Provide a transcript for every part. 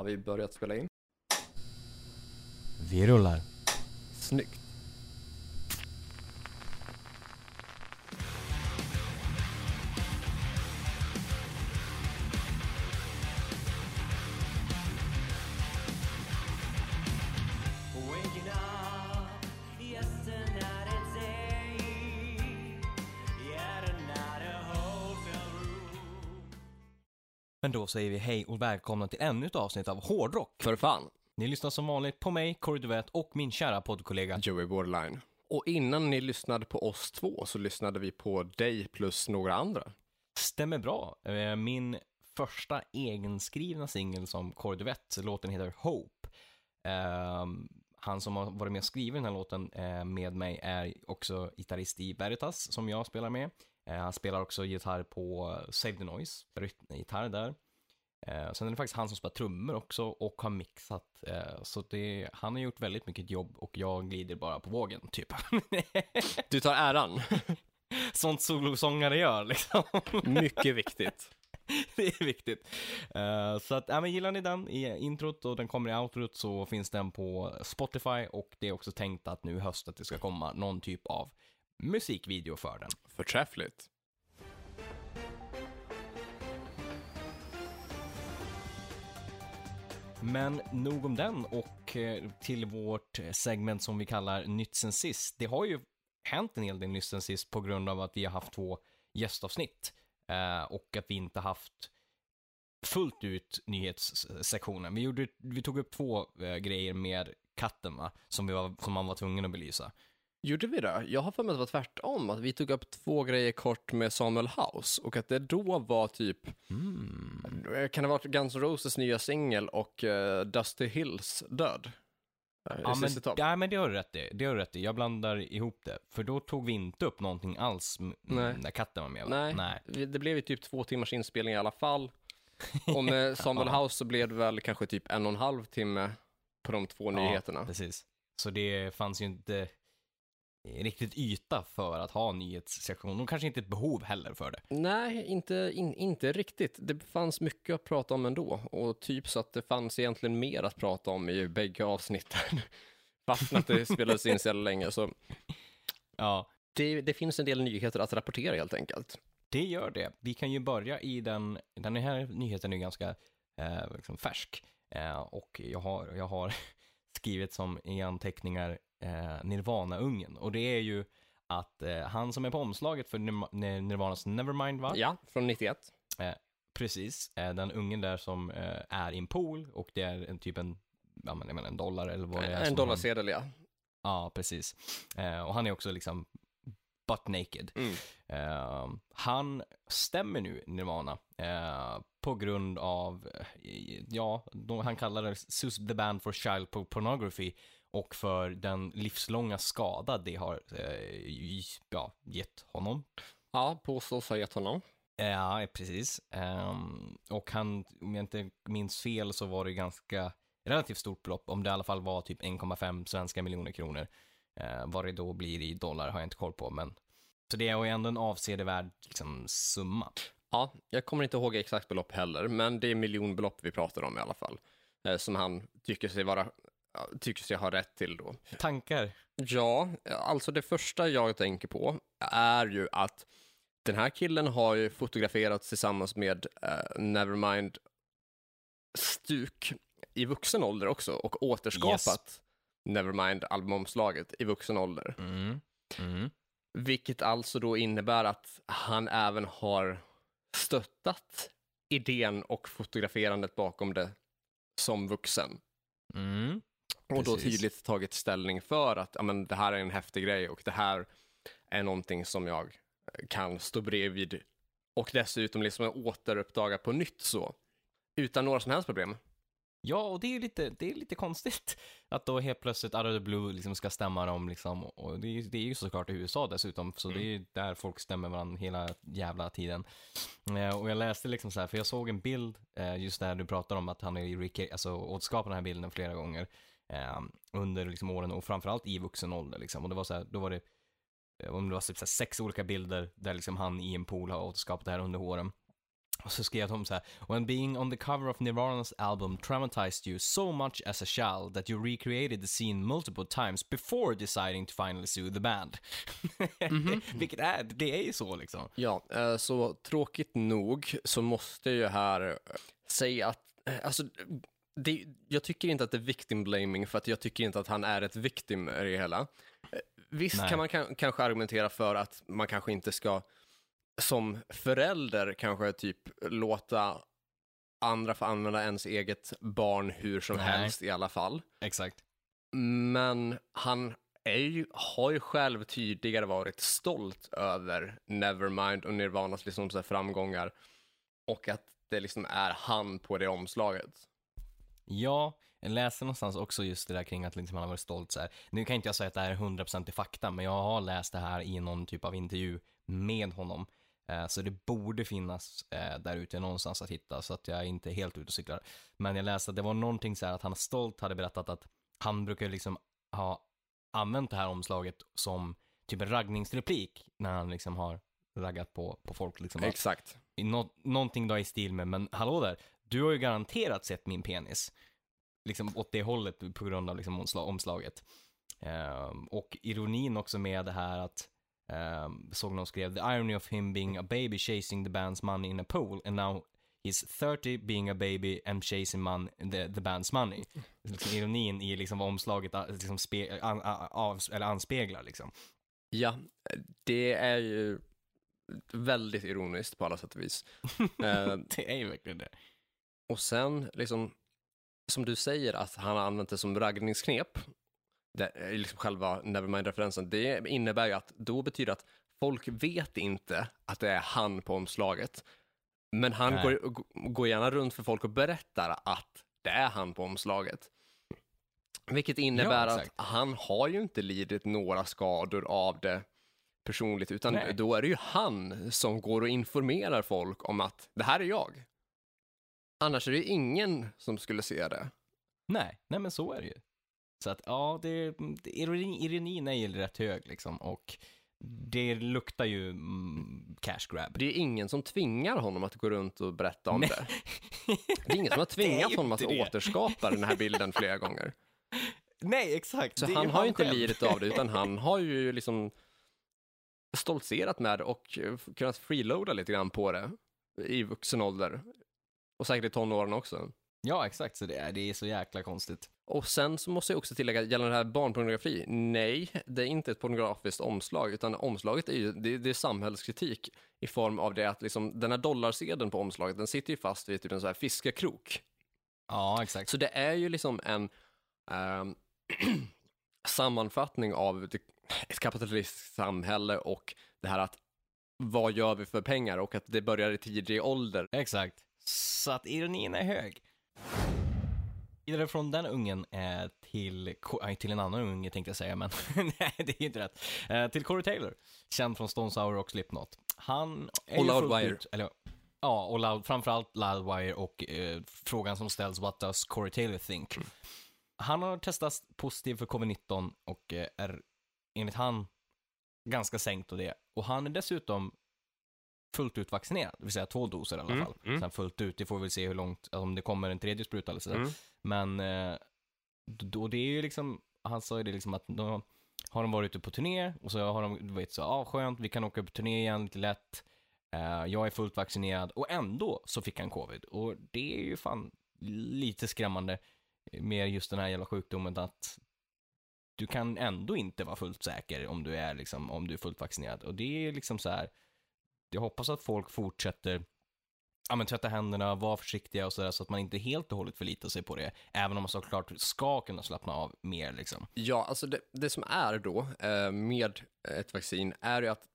Har vi börjat spela in? Vi rullar. Snyggt. Men då säger vi hej och välkomna till ännu ett avsnitt av Hårdrock. För fan. Ni lyssnar som vanligt på mig, Corey Duvett och min kära poddkollega. Joey Borderline. Och innan ni lyssnade på oss två så lyssnade vi på dig plus några andra. Stämmer bra. Eh, Min första egenskrivna singel som Corey Duvett, låten heter Hope. Ehm, Han som har varit med och skrivit den här låten eh, med mig är också gitarrist i Veritas som jag spelar med. Eh, Han spelar också gitarr på Save the Noise, rytmgitarr där. Eh, Sen är det faktiskt han som spelar trummor också och har mixat. Eh, Så det, han har gjort väldigt mycket jobb och jag glider bara på vågen, typ. Du tar äran. Sånt solosångare gör liksom. Mycket viktigt. det är viktigt. Eh, så att, ja men gillar ni den i introt och den kommer i outrot så finns den på Spotify och det är också tänkt att nu i höst att det ska komma någon typ av musikvideo för den. Förträffligt. Men nog om den och eh, till vårt segment som vi kallar Nytt sen sist. Det har ju hänt en hel del nytt sen sist på grund av att vi har haft två gästavsnitt eh, och att vi inte haft fullt ut nyhetssektionen. Vi, gjorde, vi tog upp två eh, grejer med katten va, som, vi var, som man var tvungen att belysa. Gjorde vi det? Jag har för mig att det var tvärtom, att vi tog upp två grejer kort med Samuel House och att det då var typ, Mm. kan det ha varit Guns N' Roses nya singel och eh, Dusty Hills död? Eh, Ja, men, ja, men det har du rätt i. Det har du rätt i. Jag blandar ihop det. För då tog vi inte upp någonting alls Nej. när katten var med. Va? Nej. Nej. Det blev ju typ två timmars inspelning i alla fall. Och med Samuel Ja. House så blev det väl kanske typ en och en halv timme på de två nyheterna. Precis. Så det fanns ju inte riktigt yta för att ha en nyhetssektion och kanske inte ett behov heller för det. Nej, inte, in, inte riktigt. Det fanns mycket att prata om ändå. Och typ så att det fanns egentligen mer att prata om i bägge avsnitten. Fastän att det spelades in så jävla länge. Så Ja, det, det finns en del nyheter att rapportera helt enkelt. det gör det. Vi kan ju börja i den, den här nyheten är ju ganska eh, liksom färsk eh, och jag har, jag har skrivit som i anteckningar eh, Nirvana-ungen och det är ju att eh, han som är på omslaget för Nir- Nirvanas Nevermind va? Ja, från 91. Precis, eh, den ungen där som eh, är i en pool och det är en typ en, ja men jag menar en dollar eller vad det är. En dollarsedel, ja. Han, ja, precis. Eh, och han är också liksom butt naked. Mm. Eh, han stämmer nu Nirvana eh, på grund av, eh, ja, de, han kallar det Sus the band for child po- pornography och för den livslånga skada det har eh, ja, gett honom. Ja, påstås ha gett honom. Ja, precis. Ehm, och han, om jag inte minns fel så var det ganska relativt stort belopp, om det i alla fall var typ 1,5 svenska miljoner kronor. Uh, vad det då blir i dollar har jag inte koll på, men så det är ju ändå en avsevärd liksom, summa. Ja, jag kommer inte ihåg exakt belopp heller, men det är miljonbelopp vi pratar om i alla fall. Eh, som han tycker sig vara, tycker sig ha rätt till då. Tankar? Ja, alltså det första jag tänker på är ju att den här killen har ju fotograferats tillsammans med uh, Nevermind Stuk i vuxen ålder också och återskapat Nevermind albumomslaget i vuxen ålder. Mm. Mm. Vilket alltså då innebär att han även har stöttat idén och fotograferandet bakom det som vuxen. Mm. Och då Precis. tydligt tagit ställning för att ja, men, det här är en häftig grej och det här är någonting som jag eh, kan stå bredvid och dessutom liksom återuppdaga på nytt så. Utan några som helst problem. Ja, och det är ju lite, det är lite konstigt att då helt plötsligt out of the blue liksom ska stämma dem liksom. Och det är, ju- det är ju såklart i USA dessutom, så det är ju där folk stämmer varandra hela jävla tiden. Eh, och jag läste liksom så här, för jag såg en bild eh, just där du pratar om att han är Rick, alltså återskapat den här bilden flera gånger eh, under liksom åren och framförallt i vuxen ålder liksom. Och det var så här, då var det, eh, om det var typ så sex olika bilder där liksom han i en pool har återskapat det här under åren. Och så skrev de så här, When being on the cover of Nirvana's album traumatized you so much as a child that you recreated the scene multiple times before deciding to finally sue the band. Vilket är, det är ju så liksom. Ja, eh, så tråkigt nog så måste jag ju här säga att, eh, alltså, det, jag tycker inte att det är victim blaming för att jag tycker inte att han är ett victim i det hela. Eh, Visst Nej. kan man kan, kanske argumentera för att man kanske inte ska som förälder kanske typ låta andra få använda ens eget barn hur som Nej. helst i alla fall. Exakt. Men han är ju, har ju själv tidigare varit stolt över Nevermind och Nirvanas liksom så framgångar och att det liksom är han på det omslaget. Ja, jag läste någonstans också just det där kring att liksom han har varit stolt så här. Nu kan inte jag säga att det här är 100% i fakta, men jag har läst det här i någon typ av intervju med honom. Eh, Så det borde finnas eh, där ute någonstans att hitta, så att jag inte är helt ute och cyklar. Men jag läste att det var någonting så här att han stolt hade berättat att han brukar liksom ha använt det här omslaget som typ en raggningsreplik när han liksom har raggat på, på folk. Liksom. Exakt. nå- någonting då i stil med, men hallå där, du har ju garanterat sett min penis. Liksom åt det hållet på grund av liksom omsla- omslaget. Ehm, och ironin också med det här att, um, såg någon skrev, the irony of him being a baby chasing the band's money in a pool and now he's 30 being a baby and chasing man, the, the band's money. Liksom ironin i liksom vad omslaget ah, liksom spe, an, av, eller anspeglar liksom. Ja, det är ju väldigt ironiskt på alla sätt och vis. Eh, Det är ju verkligen det. Och sen, liksom, som du säger, att han har använt det som raggningsknep, det är liksom själva Nevermind-referensen, det innebär ju att då betyder att folk vet inte att det är han på omslaget. Men han Nej. går, går gärna runt för folk och berättar att det är han på omslaget. Vilket innebär att exakt. han har ju inte lidit några skador av det personligt, utan Nej. då är det ju han som går och informerar folk om att det här är jag. Annars är det ingen som skulle se det. Nej, nej men så är det ju. Så att ja, det, det, ironin, ironin är ju rätt hög liksom och det luktar ju mm, cash grab. Det är ingen som tvingar honom att gå runt och berätta om Nej. det. Det är ingen som har tvingat ju honom att det. återskapa den här bilden flera gånger. Nej, exakt. Så är han har ju inte lidit av det, utan han har ju liksom stoltserat med det och eh, kunnat freeloada lite grann på det i vuxen ålder. Och säkert i tonåren också. Ja, exakt. Så det är, det är så jäkla konstigt. Och sen så måste jag också tillägga, gällande det här barnpornografi, nej, det är inte ett pornografiskt omslag, utan omslaget är ju, det, det är samhällskritik i form av det att liksom, den här dollarsedeln på omslaget, den sitter ju fast vid typ en sån här fiskekrok. Ja, exakt. Så det är ju liksom en ehm, sammanfattning av ett, ett kapitalistiskt samhälle och det här att vad gör vi för pengar och att det börjar i tidig ålder. Exakt. Så att ironin är hög. Vidare från den ungen eh, till, nej, till en annan unge tänkte jag säga, men nej, det är ju inte rätt. Eh, till Corey Taylor, känd från Stone Sour och Slipknot. Han är Och Loudwire. Eller, ja, och loud, framförallt Loudwire och eh, frågan som ställs, what does Corey Taylor think? Han har testats positiv för covid-19 och eh, är enligt han ganska sänkt av det. Och han är dessutom fullt ut vaccinerad, det vill säga två doser i alla Mm, fall. mm. Sen fullt ut, det får vi väl se hur långt, om det kommer en tredje spruta eller sådär. Mm. Men eh, då det är ju liksom, han sa ju det liksom att då har de varit ute på turné och så har de, du vet så, ah, skönt, vi kan åka på turné igen lite lätt. Eh, jag är fullt vaccinerad och ändå så fick han covid. Och det är ju fan lite skrämmande med just den här jävla sjukdomen att du kan ändå inte vara fullt säker om du är liksom, om du är fullt vaccinerad. Och det är liksom så här, jag hoppas att folk fortsätter ja, men tvätta händerna, vara försiktiga och sådär så att man inte helt och hållet förlitar sig på det. Även om man såklart ska kunna slappna av mer liksom. Ja, alltså det, det som är då eh, med ett vaccin är ju att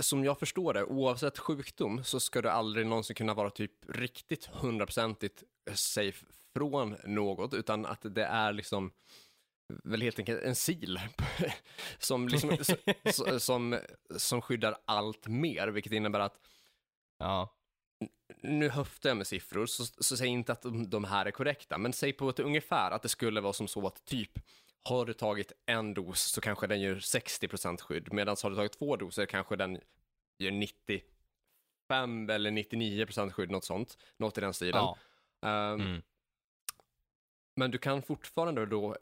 som jag förstår det, oavsett sjukdom så ska du aldrig någonsin kunna vara typ riktigt hundraprocentigt safe från något, utan att det är liksom väl helt enkelt en sil som, liksom, s- s- som, som skyddar allt mer, vilket innebär att Ja, nu höftar jag med siffror, så, så säg inte att de, här är korrekta, men säg på ett ungefär att det skulle vara som så att typ, har du tagit en dos så kanske den gör 60% skydd, medan har du tagit två doser kanske den gör 95 eller 99% skydd, något sånt. Något i den stilen. Ja. Ehm, Mm. Men du kan fortfarande då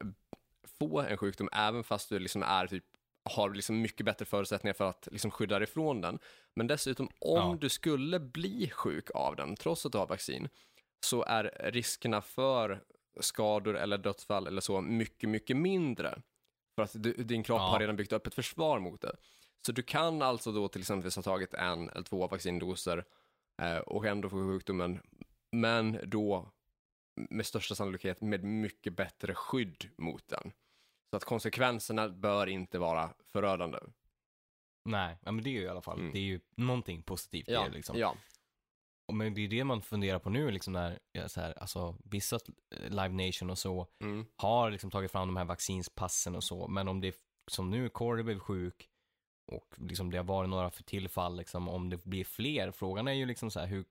få en sjukdom även fast du liksom är typ har liksom mycket bättre förutsättningar för att liksom skydda dig från den. Men dessutom, om Ja. du skulle bli sjuk av den, trots att du har vaccin, så är riskerna för skador eller dödsfall eller så mycket, mycket mindre. För att du, din kropp Ja. har redan byggt upp ett försvar mot det. Så du kan alltså då till exempel ha tagit en eller två vaccindoser eh, och ändå få sjukdomen, men då med största sannolikhet med mycket bättre skydd mot den. Så att konsekvenserna bör inte vara förödande. Nej, ja, men det är ju i alla fall, Mm. det är ju någonting positivt Ja, det liksom. ja. Och Men det är det man funderar på nu, liksom när, så här, alltså vissa eh, Live Nation och så Mm. har liksom tagit fram de här vaccinspassen och så, men om det, som nu, Corey blev sjuk och liksom det har varit några för tillfall, liksom, om det blir fler, frågan är ju liksom så här, hur,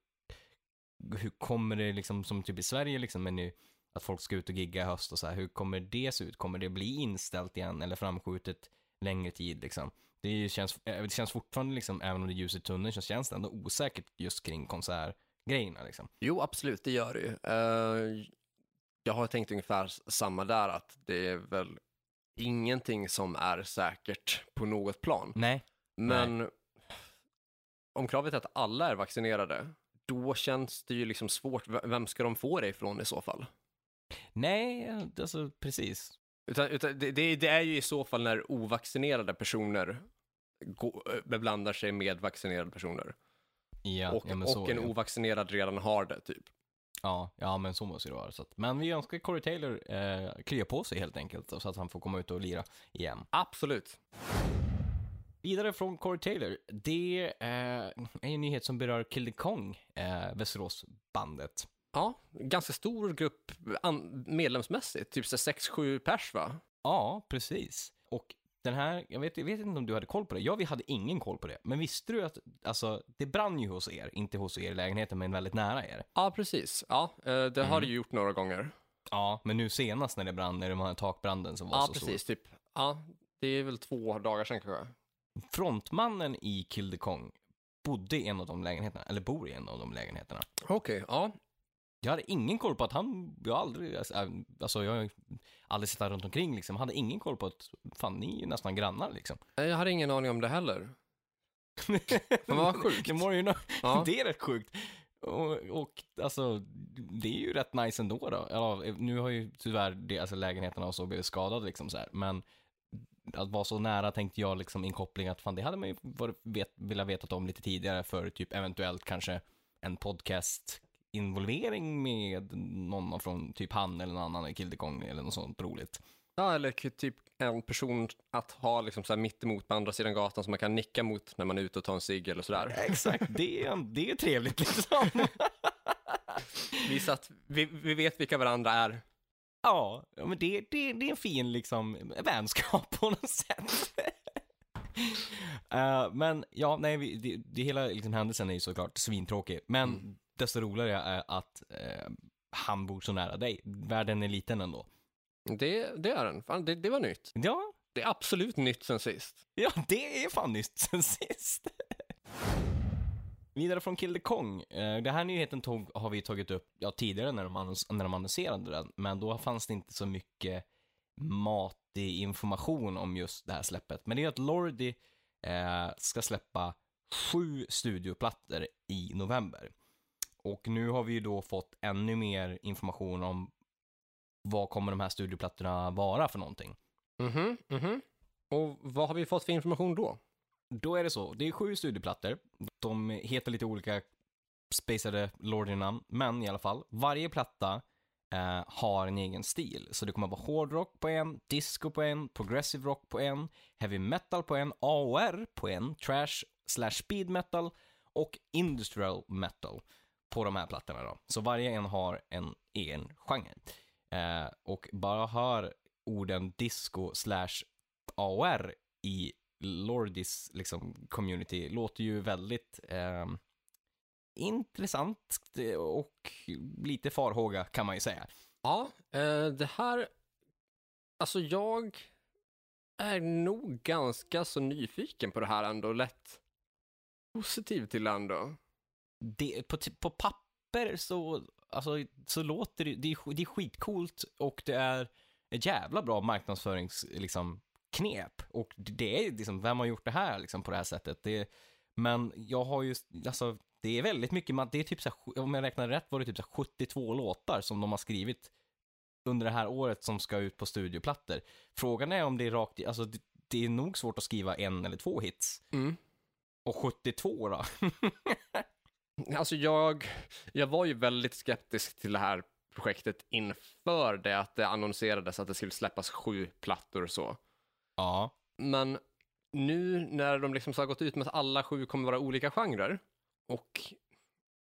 hur kommer det liksom, som typ i Sverige liksom, men nu, att folk ska ut och gigga i höst och så här, hur kommer det se ut? Kommer det bli inställt igen eller framskjutet längre tid liksom? Det känns, eh, det känns fortfarande liksom, även om det är ljus i tunneln, så känns det ändå osäkert just kring konsertgrejerna liksom. Jo, absolut, det gör det ju. Eh, jag har tänkt ungefär samma där, att det är väl ingenting som är säkert på något plan. Nej. Men om kravet är att alla är vaccinerade, då känns det ju liksom svårt. Vem ska de få det ifrån i så fall? Nej, alltså precis. Utan, utan det, det, är ju i så fall när ovaccinerade personer eh, beblandar sig med vaccinerade personer. Ja, och ja, så och en det. ovaccinerad redan har det, typ. Ja, ja, men så måste det vara. Så att, men vi önskar Corey Taylor eh, krya på sig helt enkelt, så att han får komma ut och lira igen. Absolut. Vidare från Corey Taylor. Det eh, är en nyhet som berör Kill the Kong, eh, Västeråsbandet. Ja, ganska stor grupp medlemsmässigt, typ 6-7 pers va? Ja, precis. Och den här, jag vet, jag vet inte om du hade koll på det. Ja, vi hade ingen koll på det. Men visste du att, alltså, det brann ju hos er, inte hos er i lägenheten, men väldigt nära er. Ja, precis. Ja, eh, det har Mm. det ju gjort några gånger. Ja, men nu senast när det brann, när den här takbranden som var Ja, så stor. precis. Typ. Ja, det är väl två dagar sedan kanske. Frontmannen i Kill the Kong bodde i en av de lägenheterna, eller bor i en av de lägenheterna. Okej, ja. Jag hade ingen koll på att han, jag har aldrig, alltså, äh, alltså jag har aldrig sett runt omkring liksom, hade ingen koll på att, fan ni är ju nästan grannar liksom. Jag hade ingen aning om det heller. Men vad sjukt. Det, var ju nå- Ja. det är rätt sjukt. Och, och alltså, det är ju rätt nice ändå då. Eller, nu har ju tyvärr det, alltså, lägenheterna och så blivit skadade liksom så här. men att vara så nära tänkte jag liksom inkoppling att fan det hade man ju varit, vet, velat vetat om lite tidigare för typ eventuellt kanske en podcast involvering med någon från typ han eller någon annan i Kill the Kong eller något sånt roligt. Ja, eller typ en person att ha liksom så här mitt emot på andra sidan gatan som man kan nicka mot när man är ute och tar en cigg eller sådär. Exakt, det är, det är trevligt liksom. Visa att vi, vi vet vilka varandra är. Ja, men det, det, det är en fin liksom vänskap på något sätt. Eh, men ja, nej, vi, det, det hela liksom, händelsen är ju såklart svintråkig. Men Mm. Desto roligare är att eh, han bor så nära dig. Världen är liten ändå. Det, det är den. Fan, det, det var nytt. Ja, Det är absolut nytt sen sist. ja det är fan nytt sen sist. Vidare från Kill the Kong. Eh, det här nyheten tog, har vi tagit upp ja, tidigare när de, annons, när de annonserade den, men då fanns det inte så mycket matig information om just det här släppet. Men det är att Lordi eh, ska släppa sju studioplattor i november. Och nu har vi ju då fått ännu mer information om vad kommer de här studioplattorna vara för någonting. Mhm, mhm. Och vad har vi fått för information då? Då är det så. Det är sju studioplattor. De heter lite olika spacade Lordi-namn, men i alla fall. Varje platta eh, har en egen stil. Så det kommer att vara hårdrock på en, disco på en, progressive rock på en, heavy metal på en, AOR på en, trash slash speed metal och industrial metal på de här plattorna då. Så varje en har en egen genre. Eh, och bara hör orden disco slash AOR i Lordis liksom, community låter ju väldigt ehm, eh, intressant och lite farhåga kan man ju säga. Ja, eh, det här... Alltså jag är nog ganska så nyfiken på det här ändå. Lätt positiv till det ändå det, på, på papper så, alltså, så låter det, det, är, det är skitcoolt och det är ett jävla bra marknadsförings, liksom, knep. Och det är liksom, vem har gjort det här liksom på det här sättet? Det, men jag har ju, alltså, det är väldigt mycket, man- det är typ så här, om jag räknar rätt var det typ så här 72 låtar som de har skrivit under det här året som ska ut på studioplattor. Frågan är om det är rakt, alltså det, det är nog svårt att skriva en eller två hits. Mm. Och 72 då? Alltså jag, jag var ju väldigt skeptisk till det här projektet inför det att det annonserades att det skulle släppas sju plattor och så. ja. Men nu när de liksom så har gått ut med att alla sju kommer vara olika genrer och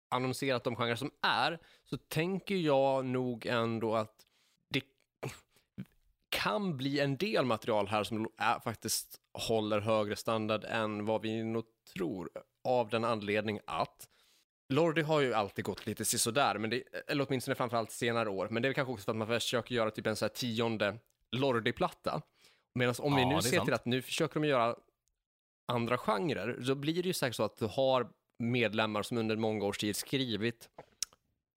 annonserat de genrer som är, så tänker jag nog ändå att det kan bli en del material här som är, faktiskt håller högre standard än vad vi nog tror av den anledning att Lordi har ju alltid gått lite sisådär, men det, eller åtminstone framförallt senare år, men det är kanske också för att man försöker göra typ en så här tionde Lordi-platta. Medan om vi Ja, nu det är ser sant. till att nu försöker de göra andra genrer, så blir det ju säkert så att du har medlemmar som under många års tid skrivit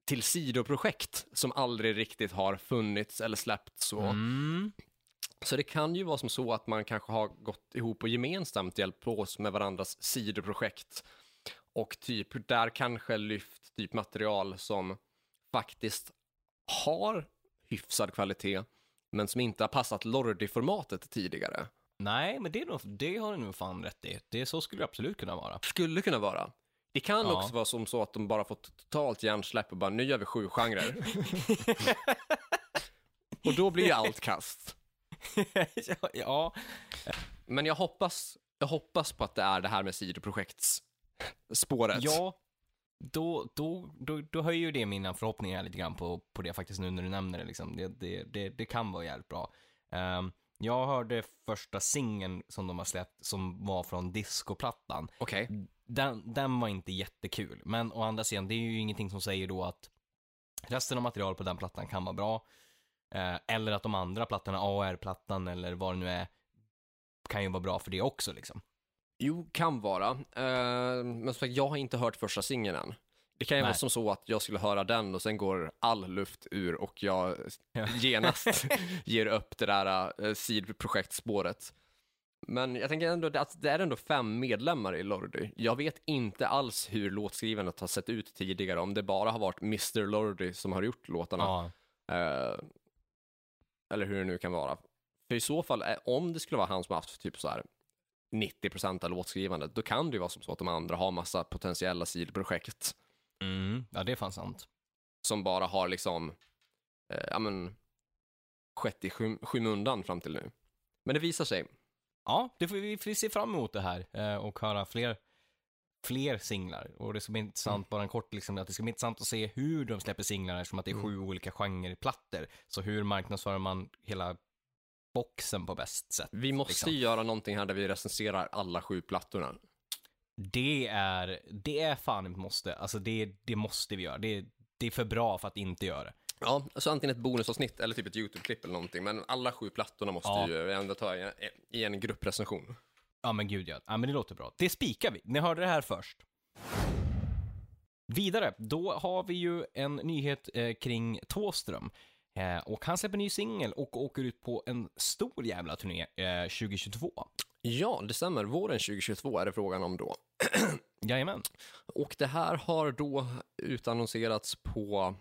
till sidoprojekt som aldrig riktigt har funnits eller släppts. Så. Mm. så det kan ju vara som så att man kanske har gått ihop och gemensamt hjälpt oss med varandras sidoprojekt och typ där kanske lyft typ material som faktiskt har hyfsad kvalitet men som inte har passat Lordi-formatet tidigare. Nej, men det, är nog, det har du nog fan rätt i. Det, så skulle det absolut kunna vara. Skulle kunna vara. Det kan Ja. också vara som så att de bara fått totalt hjärnsläpp och bara nu gör vi sju genrer. och då blir ju allt kast. ja, ja, Men jag hoppas, jag hoppas på att det är det här med sidoprojektsspåret. ja då, då, då, då höjer ju det mina förhoppningar lite grann på, på det faktiskt nu när du nämner det. Liksom. Det, det, det, det kan vara jävligt bra. Ehm, jag hörde första singeln som de har släppt som var från discoplattan. Okej. Den, den var inte jättekul, men å andra sidan, det är ju ingenting som säger då att resten av material på den plattan kan vara bra. Eh, eller att de andra plattorna, AR-plattan eller vad det nu är, kan ju vara bra för det också liksom. Jo, kan vara. Eh, men som sagt, jag har inte hört första singeln än. Det kan ju Nej. vara som så att jag skulle höra den och sen går all luft ur och jag Ja. genast ger upp det där uh, sidprojektspåret. Men jag tänker ändå att det är ändå fem medlemmar i Lordi. Jag vet inte alls hur låtskrivandet har sett ut tidigare, om det bara har varit Mr Lordi som har gjort låtarna. Ja. Eh, eller hur det nu kan vara. För i så fall, eh, om det skulle vara han som har haft typ så här 90% av låtskrivandet, då kan det ju vara som så att de andra har massa potentiella sidoprojekt Mm, ja, det är fan sant. som bara har liksom, eh, ja men, skett i skym- skymundan fram till nu. Men det visar sig. Ja, det får vi, får se fram emot det här eh, och höra fler, fler singlar. Och det ska bli intressant, bara en kort liksom, att det ska bli intressant att se hur de släpper singlar eftersom att det är sju olika genreplattor. Så hur marknadsför man hela boxen på bäst sätt? Vi måste liksom. göra någonting här där vi recenserar alla sju plattorna. Det är, det är fan ett måste. Alltså det, det måste vi göra. Det, det är för bra för att inte göra det. Ja, alltså antingen ett bonusavsnitt eller typ ett YouTube-klipp eller någonting, men alla sju plattorna måste Ja. ju ändå ta i, i en grupprecension. Ja men gud ja. ja men det låter bra. Det spikar vi. Ni hörde det här först. Vidare, då har vi ju en nyhet eh, kring Tåström. Eh, och han släpper ny singel och åker ut på en stor jävla turné eh, 2022. Ja, det stämmer. Våren 2022 är det frågan om då. Jajamän. Och det här har då utannonserats på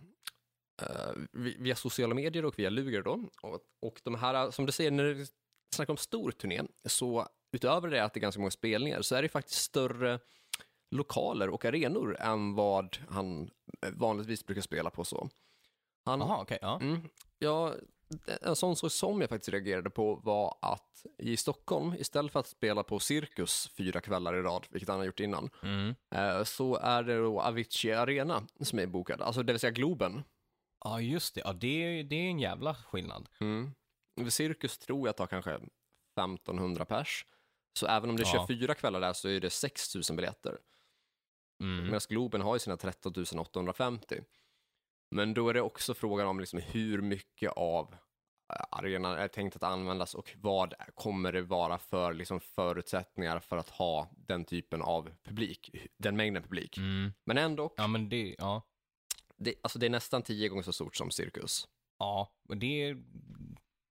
eh, vi- via sociala medier och via Luger då. Och, och de här, som du säger, när du snackar om stor turné, så utöver det att det är ganska många spelningar, så är det faktiskt större lokaler och arenor än vad han eh, vanligtvis brukar spela på så. Han, Jaha, okej. ja. Mm. Ja, en sån sak som jag faktiskt reagerade på var att i Stockholm, istället för att spela på Cirkus fyra kvällar i rad, vilket han har gjort innan, Mm. eh, så är det då Avicii Arena som är bokad, alltså det vill säga Globen. Ja, just det. Ja, det, är- det är en jävla skillnad. Mm. Cirkus tror jag tar kanske 1500 pers, så även om det kör Ja. fyra kvällar där så är det 6000 biljetter. Mm. Medan Globen har ju sina 13 850. Men då är det också frågan om liksom hur mycket av arenan är tänkt att användas och vad kommer det vara för liksom, förutsättningar för att ha den typen av publik, den mängden publik. Mm. Men ändå, Ja, men det, ja. det, alltså det är nästan tio gånger så stort som Cirkus. Ja, men det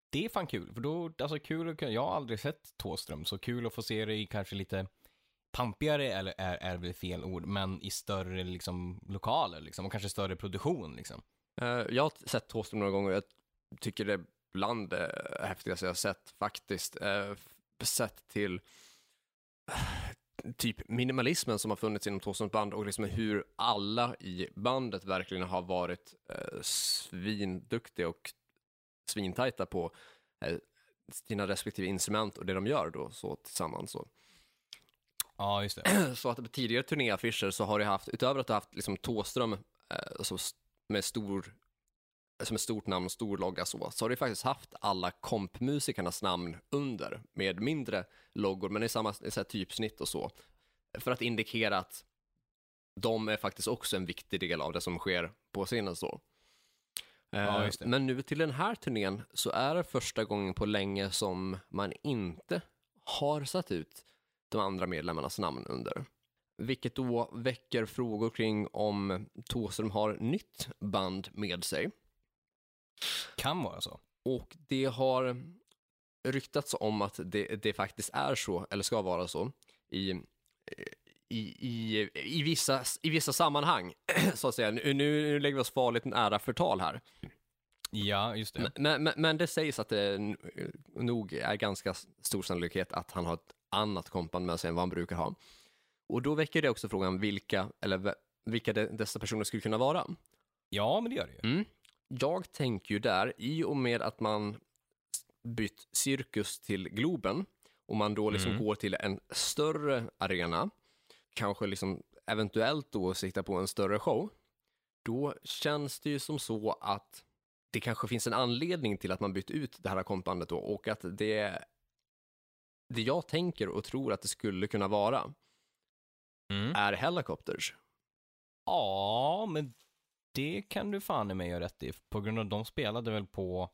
det är fan kul. För då, alltså kul att jag har aldrig sett Tåström, så kul att få se det i kanske lite pampigare, är, är, är väl fel ord, men i större liksom lokaler liksom, och kanske större produktion liksom. Eh, jag har sett Thåström några gånger och jag tycker det är bland det häftigaste jag har sett faktiskt. Eh, sett till eh, typ minimalismen som har funnits inom Thåströms band och liksom hur alla i bandet verkligen har varit eh, svinduktiga och svintajta på eh, sina respektive instrument och det de gör då så tillsammans. Så. Ja, just det. så att på tidigare turnéaffischer så har det haft, utöver att du haft liksom Thåström eh, så s- med stor, som ett stort namn och stor logga så, så har det faktiskt haft alla kompmusikernas namn under med mindre loggor, men i samma i så typsnitt och så. För att indikera att de är faktiskt också en viktig del av det som sker på scenen så. Eh, Ja, det. Men nu till den här turnén så är det första gången på länge som man inte har satt ut de andra medlemmarnas namn under. Vilket då väcker frågor kring om Thåström har nytt band med sig. Kan vara så. Och det har ryktats om att det, det faktiskt är så, eller ska vara så, i, i, i, i, vissa, i vissa sammanhang. Så att säga. Nu, nu lägger vi oss farligt nära förtal här. Ja, just det. Men, men, men det sägs att det nog är ganska stor sannolikhet att han har ett annat kompband med sig än vad han brukar ha. Och då väcker det också frågan vilka, eller vilka de, dessa personer skulle kunna vara. Ja, men det gör det ju. Mm. Jag tänker ju där, i och med att man bytt cirkus till Globen och man då liksom Mm. går till en större arena, kanske liksom eventuellt då sikta på en större show, då känns det ju som så att det kanske finns en anledning till att man bytt ut det här kompbandet då och att det det jag tänker och tror att det skulle kunna vara Mm. är Helicopters. Ja, men det kan du fan i mig göra rätt i. På grund av att de spelade väl på,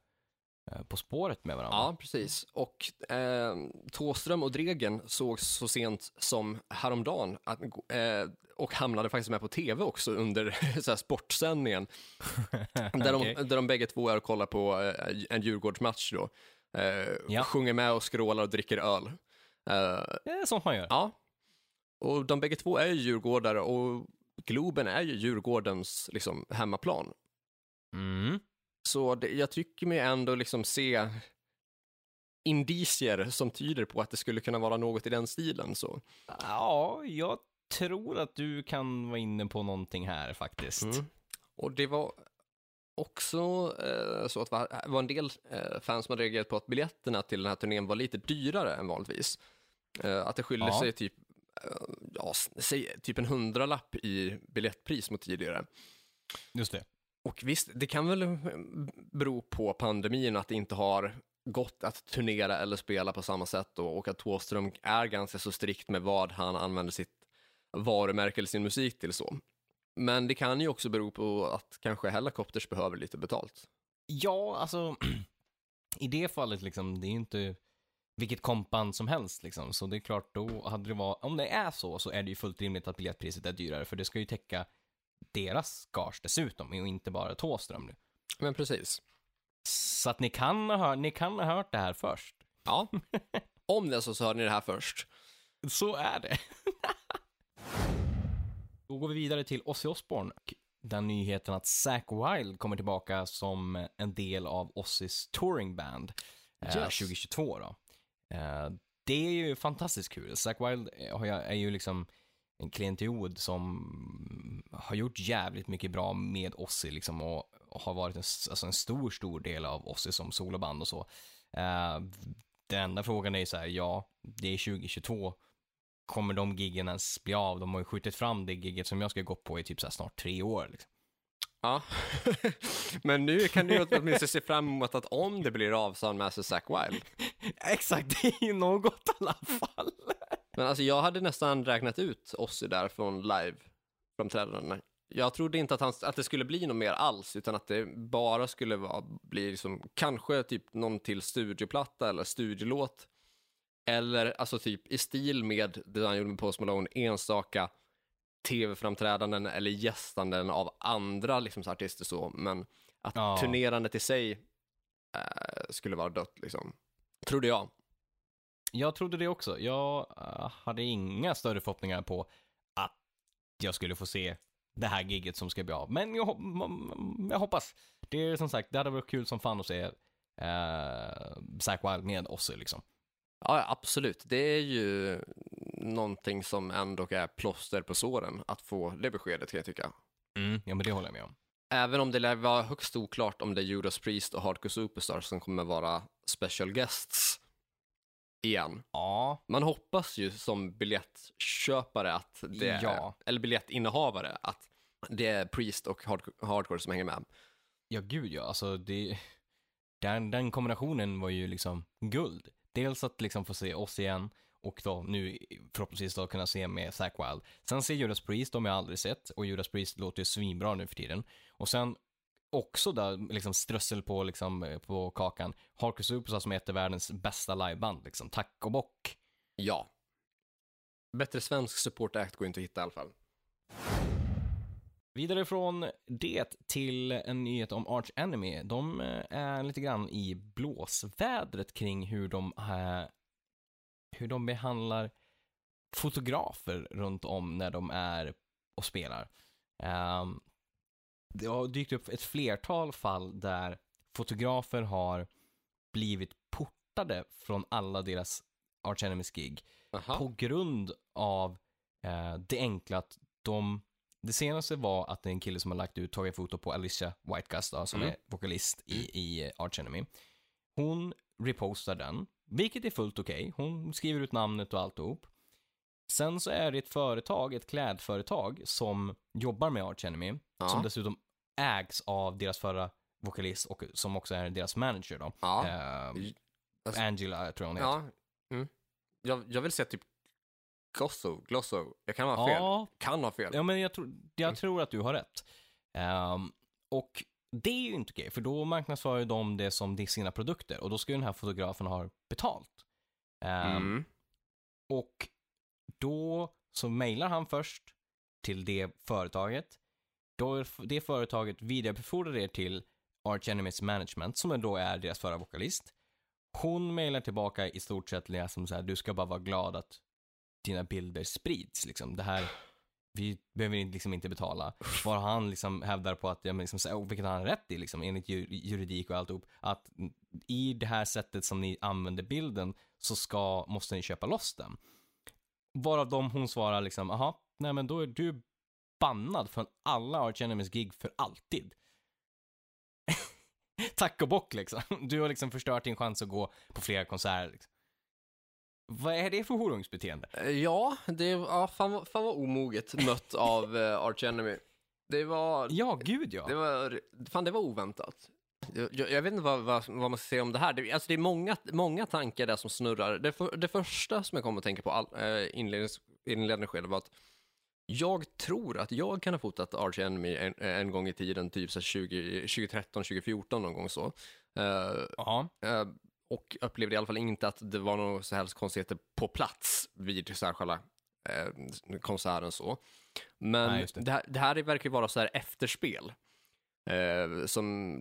eh, på spåret med varandra. Ja, precis. Och eh, Tåström och Dregen sågs så sent som häromdagen att, eh, och hamnade faktiskt med på tv också under så här, sportsändningen. Där, Okej. de, där de bägge två är och kollar på eh, en Djurgårdsmatch då. Eh, Ja. Sjunger med och skrålar och dricker öl. Eh, Det är sånt man gör. ja. Och de bägge två är ju djurgårdare och Globen är ju Djurgårdens liksom, hemmaplan. Mm. Så det, jag tycker mig ändå liksom se indicier som tyder på att det skulle kunna vara något i den stilen. Så. Ja, jag tror att du kan vara inne på någonting här faktiskt. Mm. Och det var också eh, så att det var, var en del eh, fans som hade reagerat på att biljetterna till den här turnén var lite dyrare än vanligtvis. Eh, att det skiljer Ja. sig typ, eh, ja, säg typ en hundralapp i biljettpris mot tidigare. Just det. Och visst, det kan väl eh, bero på pandemin att det inte har gått att turnera eller spela på samma sätt då, och att Thåström är ganska så strikt med vad han använder sitt varumärke eller sin musik till så. Men det kan ju också bero på att kanske Helicopters behöver lite betalt. Ja, alltså i det fallet liksom, det är ju inte vilket kompband som helst liksom. Så det är klart, då hade det varit, om det är så, så är det ju fullt rimligt att biljettpriset är dyrare, för det ska ju täcka deras gage dessutom, och inte bara Thåström nu. Men precis. Så att ni kan ha, hört, ni kan ha hört det här först. Ja. Om det är så så hör ni det här först. Så är det. Då går vi vidare till Ozzy Osbourne och den nyheten att Zack Wild kommer tillbaka som en del av Ozzys touring band eh, Yes. 2022 då. Eh, det är ju fantastiskt kul. Zack Wild är ju liksom en klientiod som har gjort jävligt mycket bra med Ozzy liksom och har varit en, alltså en stor, stor del av Ozzy som soloband och så. Eh, den enda frågan är ju så här, ja, det är 2022. Kommer de giggen ens bli av? De har ju skjutit fram det gigget som jag ska gå på i typ så snart tre år. Liksom. Ja. Men nu kan du åtminstone se fram emot att om det blir av så har med sig Zack Wild. Exakt, det är ju något i alla fall. Men alltså jag hade nästan räknat ut Ozzy där från live-framträdandena jag trodde inte att, han, att det skulle bli något mer alls, utan att det bara skulle vara, bli liksom, kanske typ någon till studioplatta eller studiolåt. Eller alltså typ i stil med det han gjorde med Post Malone, enstaka tv-framträdanden eller gästanden av andra liksom, så artister så, men att Ja. turnerandet i sig eh, skulle vara dött liksom. Trodde jag. Jag trodde det också. Jag eh, hade inga större förhoppningar på att jag skulle få se det här gigget som ska bli av. Men jag, jag hoppas. Det är som sagt, det hade varit kul som fan att se uh, Zack Wild med Ozzy liksom. Ja, absolut. Det är ju någonting som ändå är plåster på såren, att få det beskedet kan jag tycka. Ja, men det håller jag med om. Även om det lär vara högst oklart om det är Judas Priest och Hardcore Superstar som kommer vara special guests igen. Ja, Man hoppas ju som biljettköpare att det är, Ja. eller biljettinnehavare att det är Priest och hard- Hardcore som hänger med. ja gud ja. Alltså det, den, den kombinationen var ju liksom guld. Dels att liksom få se oss igen och då nu förhoppningsvis då kunna se med Zack Wild. Sen se Judas Priest, de har jag aldrig sett och Judas Priest låter ju svinbra nu för tiden. Och sen också där liksom strössel på liksom eh, på kakan. Harkus Superstar som är ett av världens bästa liveband liksom. Tack och bock. Ja. Bättre svensk support act går inte att hitta i alla fall. Vidare från det till en nyhet om Arch Enemy. De eh, är lite grann i blåsvädret kring hur de, eh, hur de behandlar fotografer runt om när de är och spelar. Ehm, det har dykt upp ett flertal fall där fotografer har blivit portade från alla deras Arch Enemys gig Aha. på grund av eh, det enkla att de det senaste var att det är en kille som har lagt ut, tagit foto på Alicia Whitegus då, som Mm. är vokalist i, i Arch Enemy. Hon repostar den, vilket är fullt okej. Hon skriver ut namnet och alltihop. Sen så är det ett företag, ett klädföretag, som jobbar med Arch Enemy, Ja. som dessutom ägs av deras förra vokalist och som också är deras manager då. Ja. Eh, Alltså- Angela tror jag hon heter. Ja. Mm. Jag, jag vill säga typ Glosso, Glosso. Jag kan ha fel. Ja, Kan ha fel. Ja, men jag, tror, jag tror att du har rätt. Ehm, och det är ju inte okej, för då marknadsför ju de det som det är sina produkter och då ska ju den här fotografen ha betalt. Ehm, Mm. Och då så mejlar han först till det företaget. Då det företaget vidarebefordrar det till Arch Enemys Management, som då är deras förra vokalist. Hon mejlar tillbaka i stort sett liksom så här, du ska bara vara glad att dina bilder sprids. Liksom. Det här, vi behöver liksom inte betala. Var han liksom hävdar på att, ja, men liksom, vilket han oh, vilket har han rätt i, liksom, enligt juridik och alltihop, att i det här sättet som ni använder bilden så ska, måste ni köpa loss den. Varav de hon svarar liksom, aha, nej men då är du bannad från alla Arch Enemys gig för alltid. Tack och bock liksom. Du har liksom förstört din chans att gå på flera konserter. Liksom. Vad är det för horungsbeteende? Eh, Ja, det ja, fan, fan vad omoget mött av uh, Arch Enemy. Det var, Ja, gud ja. det var, fan det var oväntat. Jag, jag, vet inte vad, vad, vad man ska säga om det här. Det, alltså det är många, många tankar där som snurrar. Det, för, det första som jag kommer att tänka på all, eh, inlednings, inledande skede var att jag tror att jag kan ha fotat Arch Enemy en, en gång i tiden, typ så här 20, 2013, 2014 någon gång så. Eh, Ja, Eh, och upplevde i alla fall inte att det var några så helst konstigheter på plats vid så här själva eh, konserten så. Men Nej, det. det. här, det här verkar ju vara så här efterspel. Eh, som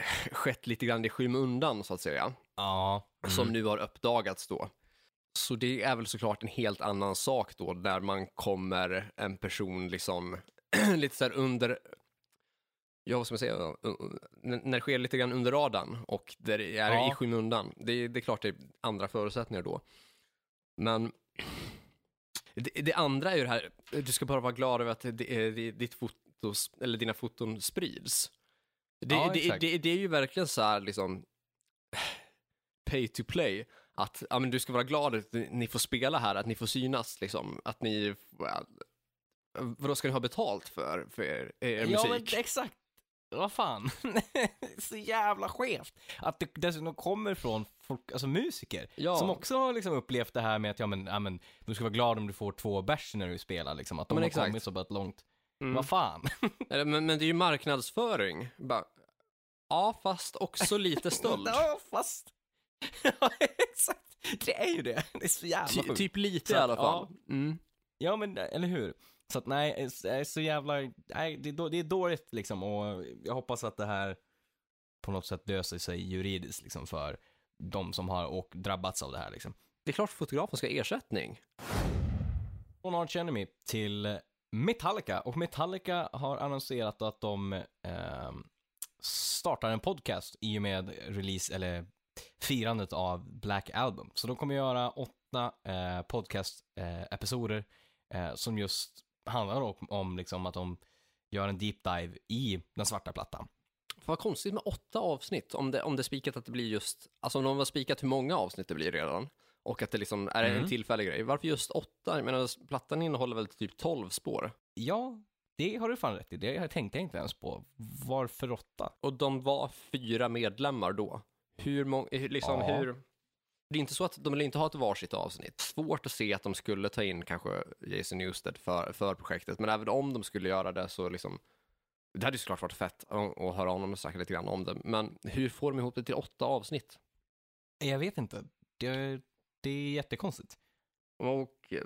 skett lite grann i skymundan så att säga. ja. Som nu har uppdagats då. Så det är väl såklart en helt annan sak då, där man kommer en person liksom lite så under, ja vad ska man säga, när det sker lite grann under radarn och där det är Ja. i skymundan. Det, det är klart det är andra förutsättningar då. Men det, det andra är ju det här, du ska bara vara glad över att det, det, ditt foto, eller dina foton sprids. Det, Ja, det, är ju verkligen så här liksom pay to play. Att ja, men du ska vara glad att ni får spela här, att ni får synas, liksom. Att ni... Vadå ska ni ha betalt för, för er, er Ja, men musik? exakt. Vad fan. så jävla skevt. Att det dessutom kommer från folk, alltså musiker. Ja. Som också har liksom upplevt det här med att, ja men, ja men, du ska vara glad om du får två bärs när du spelar liksom. Att de men har exakt. kommit så pass långt. Mm. Vad fan? Men, men det är ju marknadsföring. Bara, ja, fast också lite stöld. ja, fast... ja, exakt. Det är ju det. Det är så jävla Ty, typ lite Så i alla fall. Mm. Ja, men eller hur? Så att nej, jag är så jävla, nej, det är, det är dåligt liksom och jag hoppas att det här på något sätt löser sig juridiskt liksom för de som har och drabbats av det här liksom. Det är klart fotografen ska ha ersättning. Från Arch Enemy till Metallica och Metallica har annonserat att de eh, startar en podcast i och med release eller firandet av Black Album. Så de kommer göra åtta eh, podcast-episoder eh, som just handlar om, om liksom att de gör en deep dive i den svarta plattan. Vad konstigt med åtta avsnitt, om det, om det spikat att det blir just, alltså om de har spikat hur många avsnitt det blir redan, och att det liksom är Mm. en tillfällig grej. Varför just åtta? Jag menar, plattan innehåller väl typ tolv spår? Ja, det har du fan rätt i. Det tänkte jag inte ens på. Varför åtta? Och de var fyra medlemmar då. Hur många, liksom Ja. hur... Det är inte så att de vill inte ha ett varsitt avsnitt. Svårt att se att de skulle ta in kanske Jason Newsted för, för projektet, men även om de skulle göra det så liksom, det hade ju såklart varit fett att, höra honom och snacka lite grann om det, men hur får de ihop det till åtta avsnitt? Jag vet inte. Det, det är jättekonstigt. Och eh,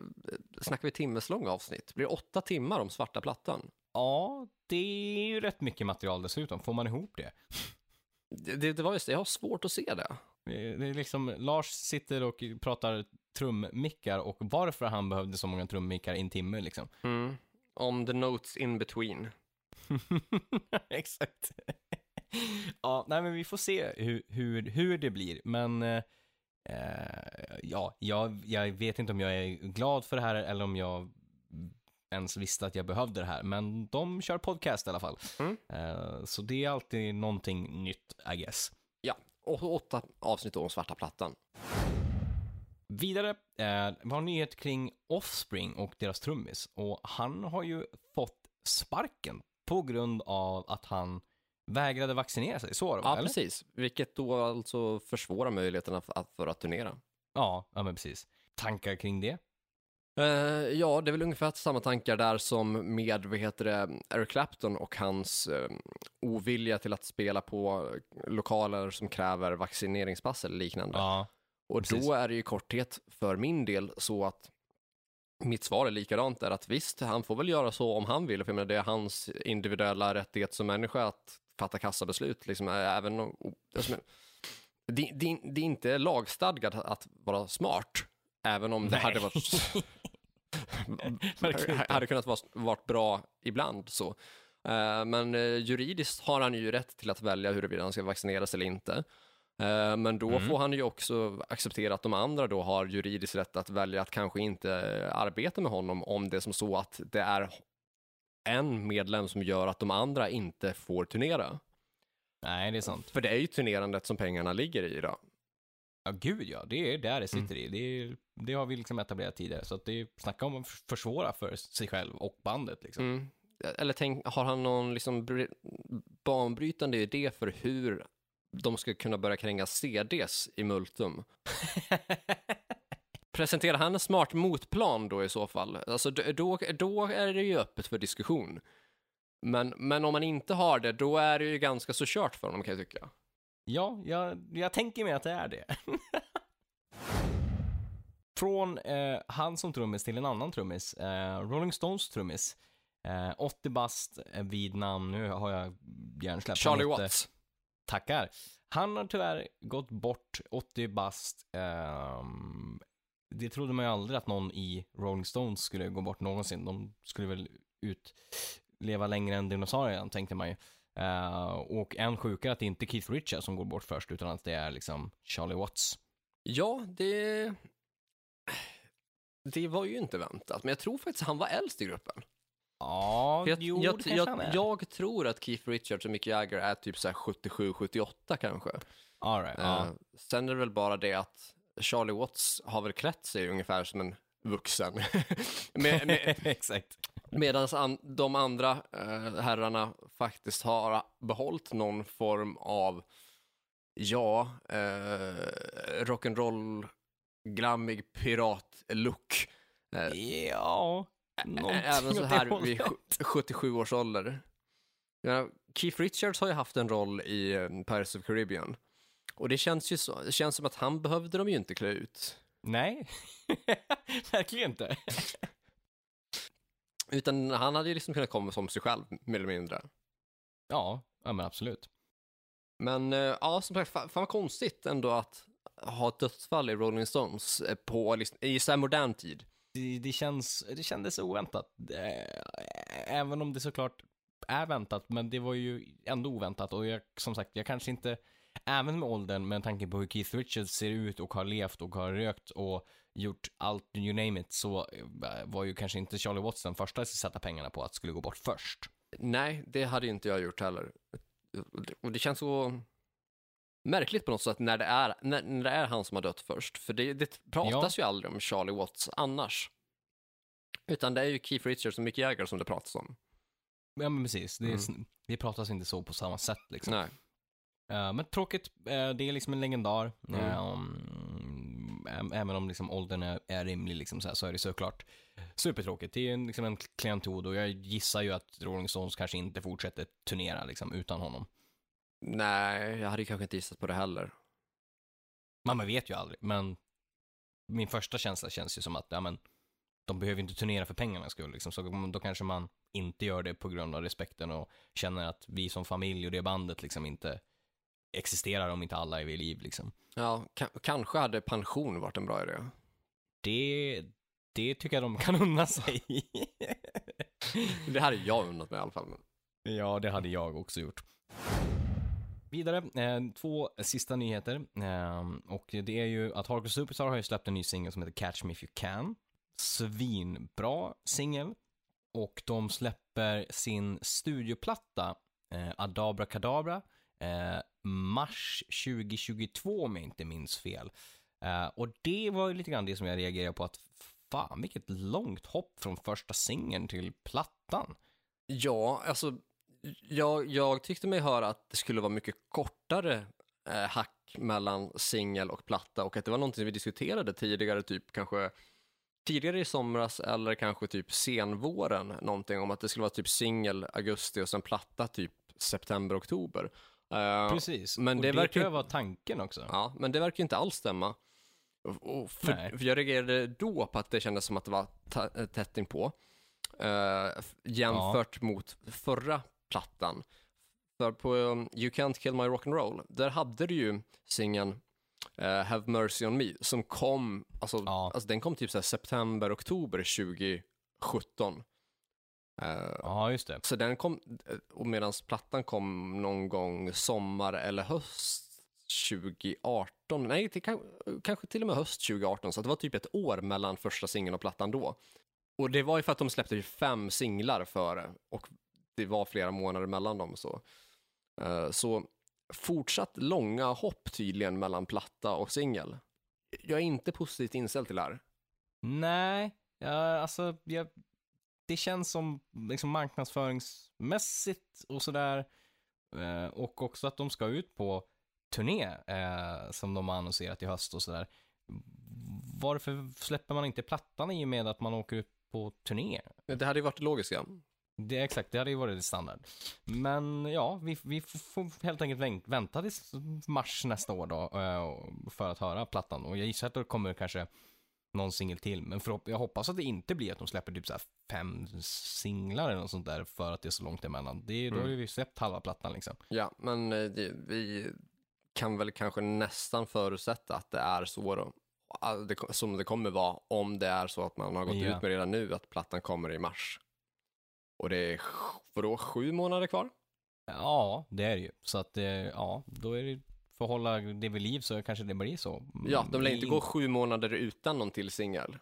snackar vi timmeslånga avsnitt? Blir det åtta timmar om svarta plattan? Ja, det är ju rätt mycket material dessutom. Får man ihop det? Det, det, det var just det, jag har svårt att se det. Det är liksom, Lars sitter och pratar trummickar och varför han behövde så många trummickar i en timme liksom. Om the notes in between. Exakt. ja, nej men vi får se hur, hur, hur det blir, men eh, eh, ja, jag, jag vet inte om jag är glad för det här eller om jag ens visste att jag behövde det här, men de kör podcast i alla fall. Mm. Eh, så det är alltid någonting nytt, I guess. Och åtta avsnitt om svarta plattan. Vidare, eh, en nyhet kring Offspring och deras trummis. Och han har ju fått sparken på grund av att han vägrade vaccinera sig. Så var det Ja, eller? precis. Vilket då alltså försvårar möjligheterna för att, för att turnera. Ja, ja men precis. Tankar kring det? Eh, ja, det är väl ungefär samma tankar där som med, vad heter det, Eric Clapton och hans eh, ovilja till att spela på lokaler som kräver vaccineringspass eller liknande. Ja. och precis. då är det ju i korthet för min del så att mitt svar är likadant där att visst, han får väl göra så om han vill, för jag menar, det är hans individuella rättighet som människa att fatta kassabeslut, liksom, eh, även om, är- det, det, det är inte lagstadgat att vara smart, även om det Nej. hade varit hade kunnat vara varit bra ibland så. Eh, Men eh, juridiskt har han ju rätt till att välja huruvida han ska vaccineras eller inte. Eh, Men då Mm. får han ju också acceptera att de andra då har juridisk rätt att välja att kanske inte arbeta med honom om det är som så att det är en medlem som gör att de andra inte får turnera. Nej, det är sant. För det är ju turnerandet som pengarna ligger i då. Ja, gud ja. Det är där det sitter Mm. i. Det, det har vi liksom etablerat tidigare. Så att det är, snacka om att försvåra för sig själv och bandet liksom. Mm. Eller tänk, har han någon liksom bry- banbrytande idé för hur de ska kunna börja kränga CDs i multum? Presenterar han en smart motplan då i så fall? Alltså då, då är det ju öppet för diskussion. Men, men om man inte har det, då är det ju ganska så kört för honom kan jag tycka. Ja, jag, jag tänker mig att det är det. Från eh, han som trummis till en annan trummis. Eh, Rolling Stones trummis. Eh, 80 bast eh, vid namn, nu har jag hjärnsläpp. Charlie heter- Watts. Tackar. Han har tyvärr gått bort 80 bast. ehm, det trodde man ju aldrig att någon i Rolling Stones skulle gå bort någonsin. De skulle väl ut, leva längre än dinosaurien, tänkte man ju. Eh, och än sjukare att det inte är Keith Richards som går bort först, utan att det är liksom Charlie Watts. Ja, det... Det var ju inte väntat, men jag tror faktiskt han var äldst i gruppen. Ja, För jag, jo, jag, det jag, han är. jag tror att Keith Richards och Mick Jagger är typ så här 77-78 kanske. All right, ja. Eh, sen är det väl bara det att Charlie Watts har väl klätt sig ungefär som en vuxen. med, med, Exakt. Medan an, de andra eh, herrarna faktiskt har behållit någon form av, ja, eh, rock'n'roll, glammig pirat-look. Eh, Ja, Även så här vid sju- 77 års ålder. Ja, Keith Richards har ju haft en roll i eh, Pirates of Caribbean. Och det känns ju så, det känns som att han behövde de ju inte klä ut. Nej, verkligen inte. Utan han hade ju liksom kunnat komma som sig själv, mer eller mindre. Ja, ja men absolut. Men eh, ja, som sagt, fan, vad konstigt ändå att ha ett dödsfall i Rolling Stones eh, på, liksom, i så här modern tid. Det, det, känns, det kändes oväntat. Även om det såklart är väntat, men det var ju ändå oväntat. Och jag, som sagt, jag kanske inte, även med åldern, med tanke på hur Keith Richards ser ut och har levt och har rökt och gjort allt, you name it, så eh, var ju kanske inte Charlie Watts den första att sätta pengarna på att skulle gå bort först. Nej, det hade inte jag gjort heller. Och det känns så märkligt på något sätt när det är, när, när det är han som har dött först. För det, det pratas ju aldrig om Charlie Watts annars. Utan det är ju Keith Richards och Mick Jagger som det pratas om. Ja men precis, det, är, Mm. det pratas inte så på samma sätt liksom. Nej. Eh, men tråkigt, eh, det är liksom en legendar. Mm. Um, även om liksom åldern är, är rimlig liksom så, här, så är det såklart supertråkigt. Det är en, liksom en klientod och jag gissar ju att Rolling Stones kanske inte fortsätter turnera liksom utan honom. Nej, jag hade kanske inte gissat på det heller. Man, man vet ju aldrig, men min första känsla känns ju som att, ja men, de behöver inte turnera för pengarnas skull liksom, så då kanske man inte gör det på grund av respekten och känner att vi som familj och det bandet liksom inte existerar om inte alla är vid liv liksom. Ja, ka- kanske hade pension varit en bra idé. Det, det tycker jag de kan unna sig. Det hade jag unnat mig i alla fall. Men... ja, det hade jag också gjort. Vidare, eh, två sista nyheter. Eh, och det är ju att Hardcore Superstar har ju släppt en ny singel som heter Catch Me If You Can. Svinbra singel. Och de släpper sin studioplatta, eh, Adabra Kadabra, eh, mars 2022 om jag inte minns fel. Eh, och det var ju lite grann det som jag reagerade på att fan vilket långt hopp från första singeln till plattan. Ja, alltså, jag, jag tyckte mig höra att det skulle vara mycket kortare eh, hack mellan singel och platta och att det var någonting vi diskuterade tidigare, typ kanske tidigare i somras eller kanske typ senvåren, någonting om att det skulle vara typ singel augusti och sen platta typ september, oktober. Eh, Precis, men och det det, verkar- tror jag var tanken också. Ja, men det verkar ju inte alls stämma. Och- för, för jag reagerade då på att det kändes som att det var eh, tätt inpå. Uh, jämfört mot förra plattan. För på um, You Can't Kill My Rock'n'Roll, där hade du ju singeln eh, Have Mercy On Me som kom, alltså, Ja. alltså den kom typ så september, oktober 2017. Eh, Ja, just det. så den kom, och medan plattan kom någon gång sommar eller höst 2018, nej, det kan, kanske till och med höst 2018, så det var typ ett år mellan första singeln och plattan då. Och det var ju för att de släppte ju fem singlar före och det var flera månader mellan dem. Så, Eh, så fortsatt långa hopp tydligen mellan platta och singel. Jag är inte positivt inställd till det här. Nej, ja, alltså jag, det känns som liksom marknadsföringsmässigt och sådär. Eh, och också att de ska ut på turné eh, som de har annonserat i höst och sådär. Varför släpper man inte plattan i och med att man åker ut på turné? Det hade ju varit det logiska. Det exakt, det hade ju varit standard. Men ja, vi, vi får helt enkelt vänt- vänta till mars nästa år då eh, för att höra plattan. Och jag gissar att det kommer kanske någon singel till. Men för, jag hoppas att det inte blir att de släpper typ så fem singlar eller något sånt där för att det är så långt emellan. Det, Då har Mm. vi släppt halva plattan liksom. Ja, men eh, det, vi kan väl kanske nästan förutsätta att det är så då. Det, som det kommer vara om det är så att man har gått Ja. ut med redan nu att plattan kommer i mars. Och det är vadå, sju månader kvar? Ja, det är det ju. Så att, eh, ja, då är det för att hålla det vid liv så kanske det blir så. Ja, de lär inte Mm, gå sju månader utan någon till singel.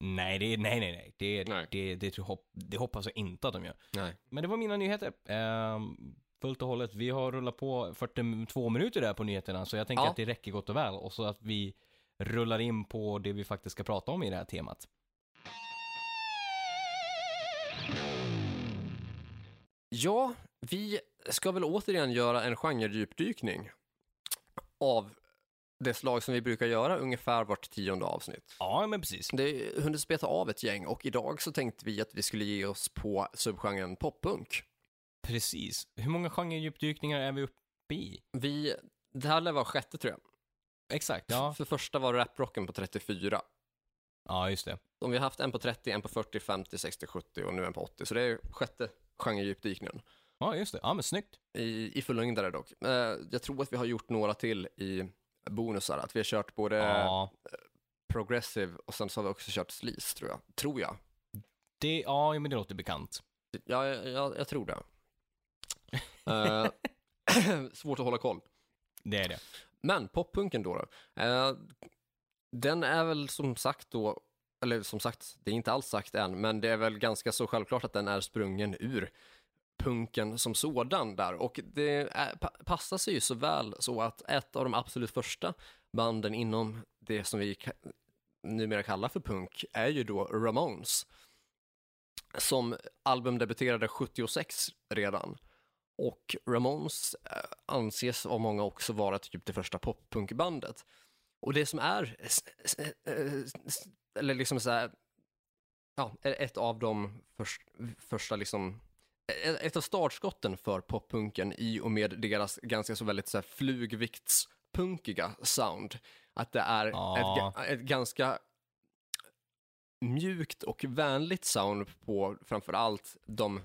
Nej, det, nej, nej, nej. Det, Nej. Det, det, tror hopp, det hoppas jag inte att de gör. Nej. Men det var mina nyheter. Ehm, fullt och hållet. Vi har rullat på 42 minuter där på nyheterna, så jag tänker Ja. att det räcker gott och väl. Och så att vi rullar in på det vi faktiskt ska prata om i det här temat. Ja, vi ska väl återigen göra en genredjupdykning av det slag som vi brukar göra ungefär vart tionde avsnitt. Ja, men precis. Det är hunnit speta av ett gäng och idag så tänkte vi att vi skulle ge oss på subgenren poppunk. Precis. Hur många genredjupdykningar är vi uppe i? Vi, det här lär vara sjätte tror jag. Exakt, ja. För första var raprocken på 34. Ja, just det. Om vi har haft en på 30, en på 40, 50, 60, 70 och nu en på 80. Så det är sjätte genredjupdykningen. Ja, just det. Ja, men snyggt. I, i fullängdare dock. Eh, jag tror att vi har gjort några till i bonusar. Att vi har kört både Ja, progressive och sen så har vi också kört sleaze tror jag. Tror jag. det, ja, men det låter bekant. Ja, jag, jag, tror det. Eh, svårt att hålla koll. Det är det. Men poppunken då, då eh, den är väl som sagt då, eller som sagt, det är inte alls sagt än, men det är väl ganska så självklart att den är sprungen ur punken som sådan där och det är, passar sig ju så väl så att ett av de absolut första banden inom det som vi numera kallar för punk är ju då Ramones som albumdebuterade 76 redan och Ramones eh, anses av många också vara typ det första poppunkbandet. Och det som är, eh, eller liksom så här, ja, ett av de först, första liksom, ett av startskotten för poppunken i och med deras ganska så väldigt så här flugviktspunkiga sound. Att det är Ja. ett, ett ganska mjukt och vänligt sound på framförallt de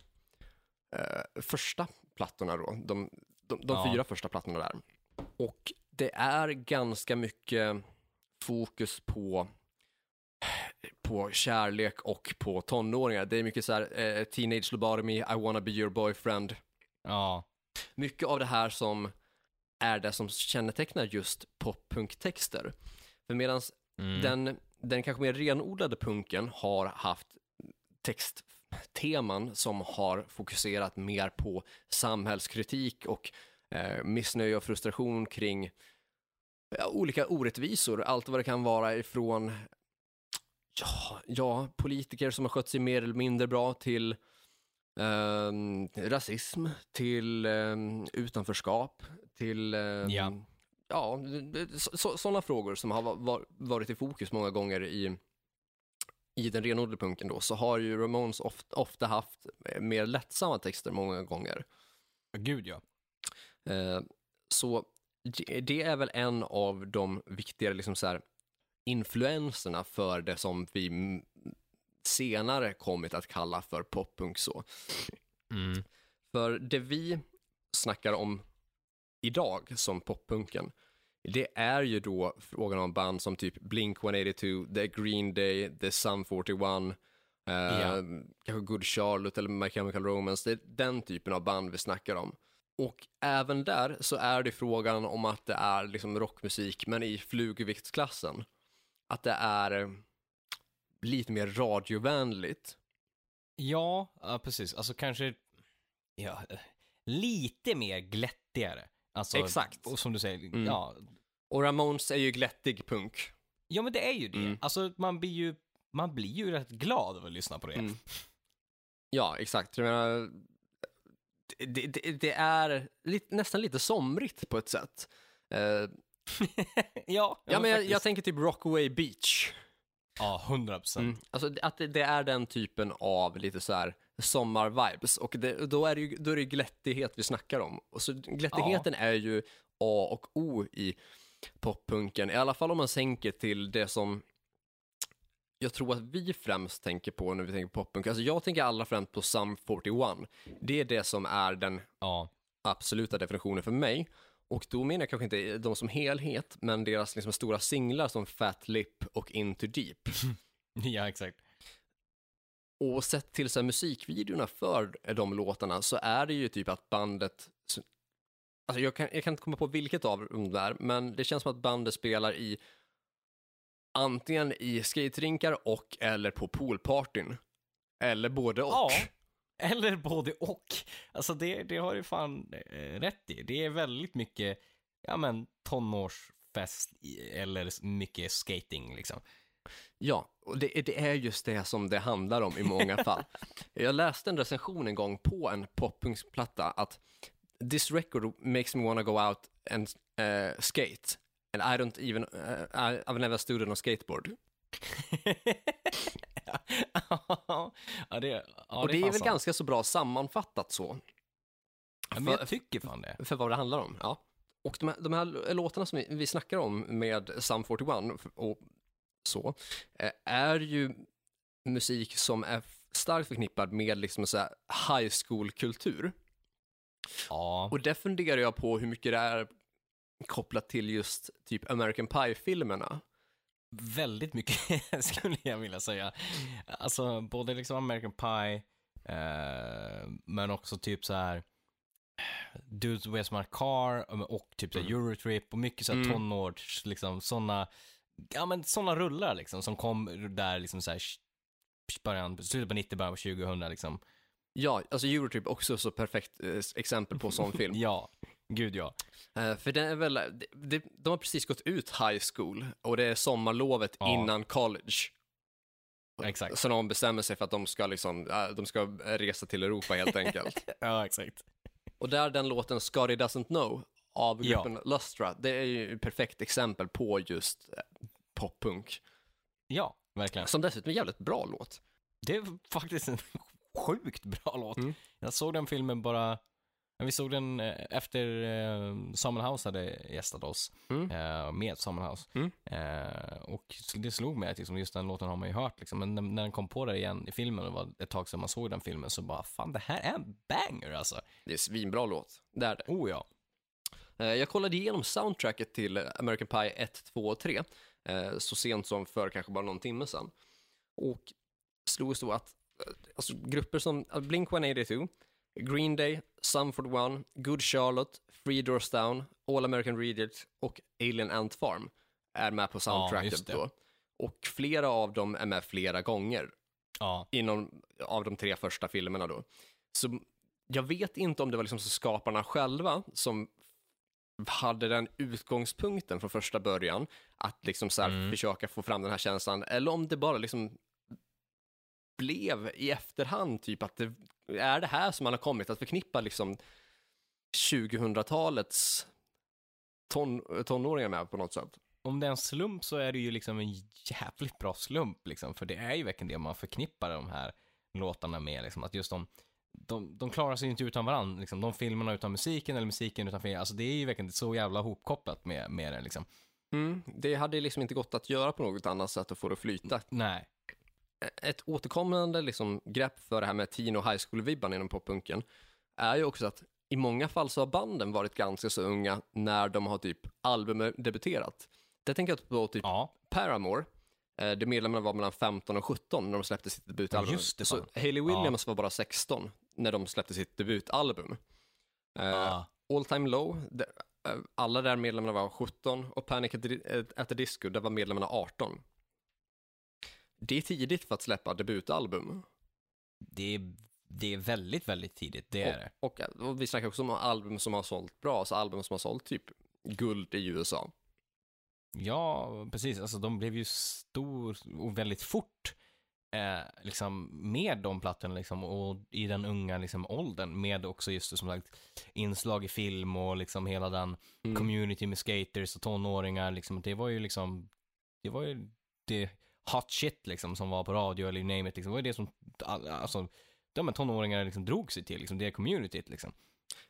eh, första plattorna då, de, de, de Ja. fyra första plattorna där. Och det är ganska mycket fokus på på kärlek och på tonåringar. Det är mycket så här, eh, teenage lobotomy, I wanna be your boyfriend. Ja, Mycket av det här som är det som kännetecknar just poppunktexter. För medan mm. den, den kanske mer renodlade punken har haft textteman som har fokuserat mer på samhällskritik och eh, missnöje och frustration kring olika orättvisor. Allt vad det kan vara ifrån ja, ja, politiker som har skött sig mer eller mindre bra till ehm, rasism, till um, utanförskap, till ehm, Ja. ja, sådana frågor som har va- va- varit i fokus många gånger i, i den renodlade punken då, så har ju Ramones ofta, ofta haft eh, mer lättsamma texter många gånger. gud ja. Eh, så det- det är väl en av de viktigare liksom så här, influenserna för det som vi senare kommit att kalla för poppunk så. Mm. För det vi snackar om idag som poppunken, det är ju då frågan om band som typ Blink-182, The Green Day, The Sum 41, eh, Ja. kanske Good Charlotte eller My Chemical Romance. Det är den typen av band vi snackar om. Och även där så är det frågan om att det är liksom rockmusik, men i flugviktsklassen. Att det är eh, lite mer radiovänligt. Ja, ja, precis. Alltså kanske, ja, lite mer glättigare. Alltså, Exakt. Och som du säger, Mm. ja. Och Ramones är ju glättig punk. Ja, men det är ju det. Mm. Alltså, man blir ju, man blir ju rätt glad av att lyssna på det. Mm. Ja, exakt. Jag menar, det, det, det är lite, nästan lite somrigt på ett sätt. Eh, ja, ja, men jag, jag tänker typ Rockaway Beach. Ja, hundra procent. Mm. Alltså att det, det är den typen av lite så här sommar-vibes och det, då, är det ju, då är det ju glättighet vi snackar om. Och så glättigheten är ju A och O i poppunken, i alla fall om man sänker till det som jag tror att vi främst tänker på när vi tänker på poppunk. Alltså jag tänker allra främst på Sum 41. Det är det som är den Ja. absoluta definitionen för mig. Och då menar jag kanske inte de som helhet, men deras liksom stora singlar som Fat Lip och Into Deep. ja, exakt. Och sett till så här, musikvideorna för de låtarna så är det ju typ att bandet, alltså jag kan, jag kan inte komma på vilket av dem det är, men det känns som att bandet spelar i antingen i skaterinkar och eller på poolpartyn. Eller både och. Ja. Eller både och. Alltså det, det har du fan eh, rätt i. Det är väldigt mycket, ja men tonårsfest eller mycket skating liksom. Ja, och det, det är just det som det handlar om i många fall. Jag läste en recension en gång på en poppunktsplatta att this record makes me wanna go out and eh, skate And I don't even, uh, I've never stood on a skateboard. ja, det, ja, och det, fan är väl sant. ganska så bra sammanfattat så. Ja, men för- jag tycker fan det. för vad det handlar om. Ja. Och de här, de här låtarna som vi, vi snackar om med Sum 41 och så, eh, är ju musik som är starkt förknippad med liksom så här high school-kultur. Ja, Och där funderar jag på hur mycket det är kopplat till just typ American Pie-filmerna. Väldigt mycket skulle jag vilja säga. Alltså både liksom American Pie, eh, men också typ så här Dudes Where's My Car och typ så här Eurotrip och mycket så här Mm. tonårs, liksom sådana, ja men sådana rullar liksom som kom där liksom så här början, slutet på 90, början på 2000 liksom. Ja, alltså Eurotrip också så perfekt eh, exempel på sån film. Ja, gud ja. Eh, för den är väl, det, det, de har precis gått ut high school och det är sommarlovet Ja. innan college. Exakt. Så de bestämmer sig för att de ska, liksom, äh, de ska resa till Europa helt enkelt. Ja, exakt. och där den låten Scotty Doesn't Know av Ja. gruppen Lustra, det är ju ett perfekt exempel på just eh, poppunk. Ja, verkligen. Som dessutom är en jävligt bra låt. Det är faktiskt en sjukt bra låt. Mm. Jag såg den filmen bara, ja, vi såg den eh, efter eh, Samuel House hade gästat oss, Mm. eh, med Samuel House. Mm. Och det slog mig att liksom, just den låten har man ju hört, liksom. men när, den kom på det igen i filmen, och det var ett tag sedan man såg den filmen, så bara, fan det här är en banger alltså. Det är en svinbra låt. Det är det. Oh ja. Jag kollade igenom soundtracket till American Pie 1, 2 och 3 eh, så sent som för kanske bara någon timme sedan. Och slog så att alltså, grupper som eh, Blink-182, Green Day, Sum 41, Good Charlotte, Three Doors Down, All American Reject och Alien Ant Farm är med på soundtracket det. då. Och flera av dem är med flera gånger Ja, inom av de tre första filmerna då. Så jag vet inte om det var liksom så skaparna själva som hade den utgångspunkten från första början, att liksom så Mm. försöka få fram den här känslan, eller om det bara liksom blev i efterhand, typ att det är det här som man har kommit att förknippa liksom 2000-talets ton, tonåringar med på något sätt. om det är en slump så är det ju liksom en jävligt bra slump liksom, för det är ju verkligen det man förknippar de här låtarna med, liksom, att just de, de, de klarar sig inte utan varandra, liksom, de filmerna utan musiken eller musiken utan filmen, alltså det är ju verkligen så jävla hopkopplat med, med det liksom. Mm, det hade liksom inte gått att göra på något annat sätt att få det att flyta. Nej. Ett återkommande liksom, grepp för det här med teen och high school-vibban inom poppunken är ju också att i många fall så har banden varit ganska så unga när de har typ albumdebuterat. Det tänker jag på typ Ja, Paramore, eh, där medlemmarna var mellan 15 och 17 när de släppte sitt debutalbum. Just det, så. Hayley Williams var bara 16 när de släppte sitt debutalbum. Eh, ah, All Time Low, där, eh, alla där medlemmarna var 17 och Panic eh, at the Disco, där var medlemmarna 18. Det är tidigt för att släppa debutalbum. det, är, det är väldigt, väldigt tidigt, det är det. Och, och, och vi snackar också om album som har sålt bra, alltså album som har sålt typ guld i USA. Ja, precis. Alltså de blev ju stor och väldigt fort eh, liksom med de plattorna liksom och i den unga liksom åldern med också just som sagt inslag i film och liksom hela den Mm. community med skaters och tonåringar liksom. Det var ju liksom, det var ju det hot shit liksom som var på radio eller you name it liksom. Det var ju det som, all- alltså, de här tonåringarna liksom drog sig till liksom, det communityt liksom.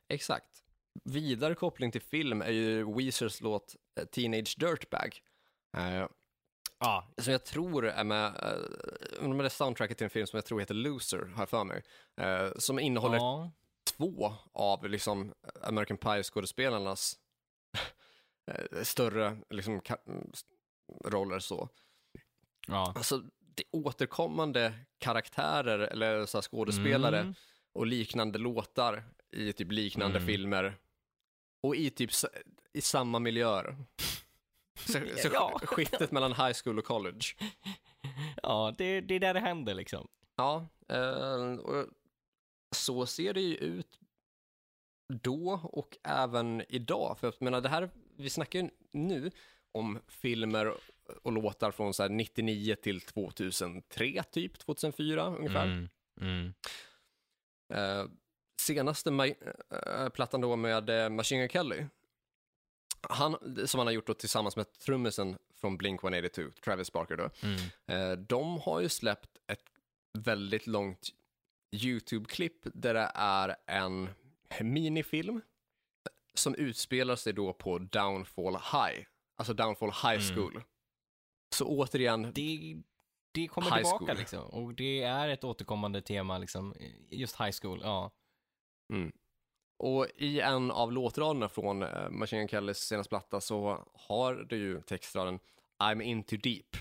Exakt. Vidare koppling till film är ju Weezers låt eh, Teenage Dirtbag. Eh, Ja, som jag tror är med, eh, med det soundtracket till en film som jag tror heter Loser, har jag för mig. Eh, som innehåller ja, två av liksom American Pie-skådespelarnas större liksom, roller så. Ja. Alltså, det är återkommande karaktärer eller så skådespelare Mm. och liknande låtar i typ liknande Mm. filmer och i typ i samma miljöer. Så, så Ja. skiftet mellan high school och college. Ja, det, det är där det händer liksom. Ja, eh, och så ser det ju ut då och även idag. För jag menar, det här, vi snackar ju nu om filmer och låtar från så här 99 till 2003, typ 2004 ungefär. Mm. Mm. Eh, senaste eh, plattan då med eh, Machine Gun Kelly Han, som han har gjort då tillsammans med trummisen från Blink-182, Travis Barker då. Mm. Eh, de har ju släppt ett väldigt långt YouTube-klipp där det är en minifilm som utspelar sig då på Downfall High, alltså Downfall High Mm. Så återigen, Det, det kommer High tillbaka school. liksom. Och det är ett återkommande tema liksom. Just high school, ja. Mm. Och i en av låtraderna från uh, Machine Gun Kellys senaste platta så har du ju textraden I'm into deep.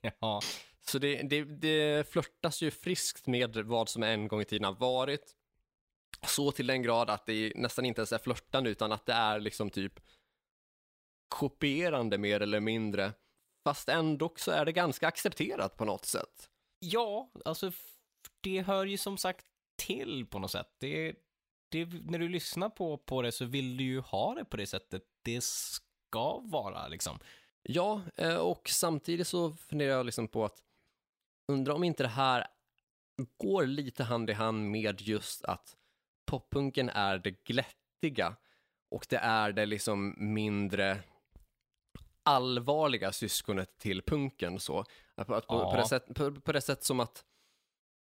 ja. Så det, det, det flörtas ju friskt med vad som en gång i tiden har varit. Så till den grad att det nästan inte ens är flörtande utan att det är liksom typ kopierande mer eller mindre. Fast ändå så är det ganska accepterat på något sätt. Ja, alltså det hör ju som sagt till på något sätt. Det, det, när du lyssnar på, på det så vill du ju ha det på det sättet det ska vara liksom. Ja, eh, och samtidigt så funderar jag liksom på att undra om inte det här går lite hand i hand med just att poppunken är det glättiga och det är det liksom mindre allvarliga syskonet till punken så. Att, på, Ja. på, det sätt, på, på det sätt som att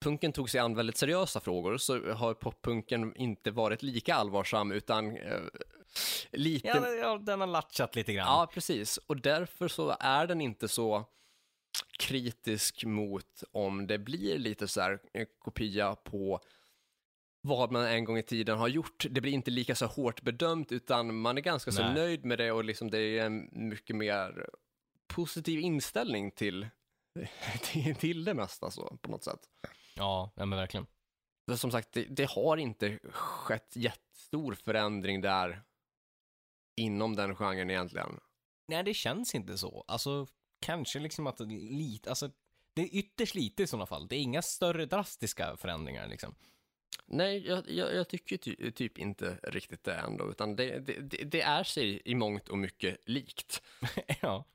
punken tog sig an väldigt seriösa frågor så har poppunken inte varit lika allvarsam utan eh, lite Ja, ja, den har latchat lite grann. Ja, precis. Och därför så är den inte så kritisk mot om det blir lite så här en kopia på vad man en gång i tiden har gjort. Det blir inte lika så hårt bedömt utan man är ganska så Nej. nöjd med det och liksom det är en mycket mer positiv inställning till, till, till det mesta så på något sätt. Ja, men verkligen. För som sagt, det, det har inte skett jättestor förändring där inom den genren egentligen. Nej, det känns inte så. Alltså, kanske liksom att lite, alltså, det är ytterst lite i sådana fall. Det är inga större drastiska förändringar liksom. Nej, jag, jag, jag tycker ty, typ inte riktigt det ändå, utan det, det, det- är sig i mångt och mycket likt. ja.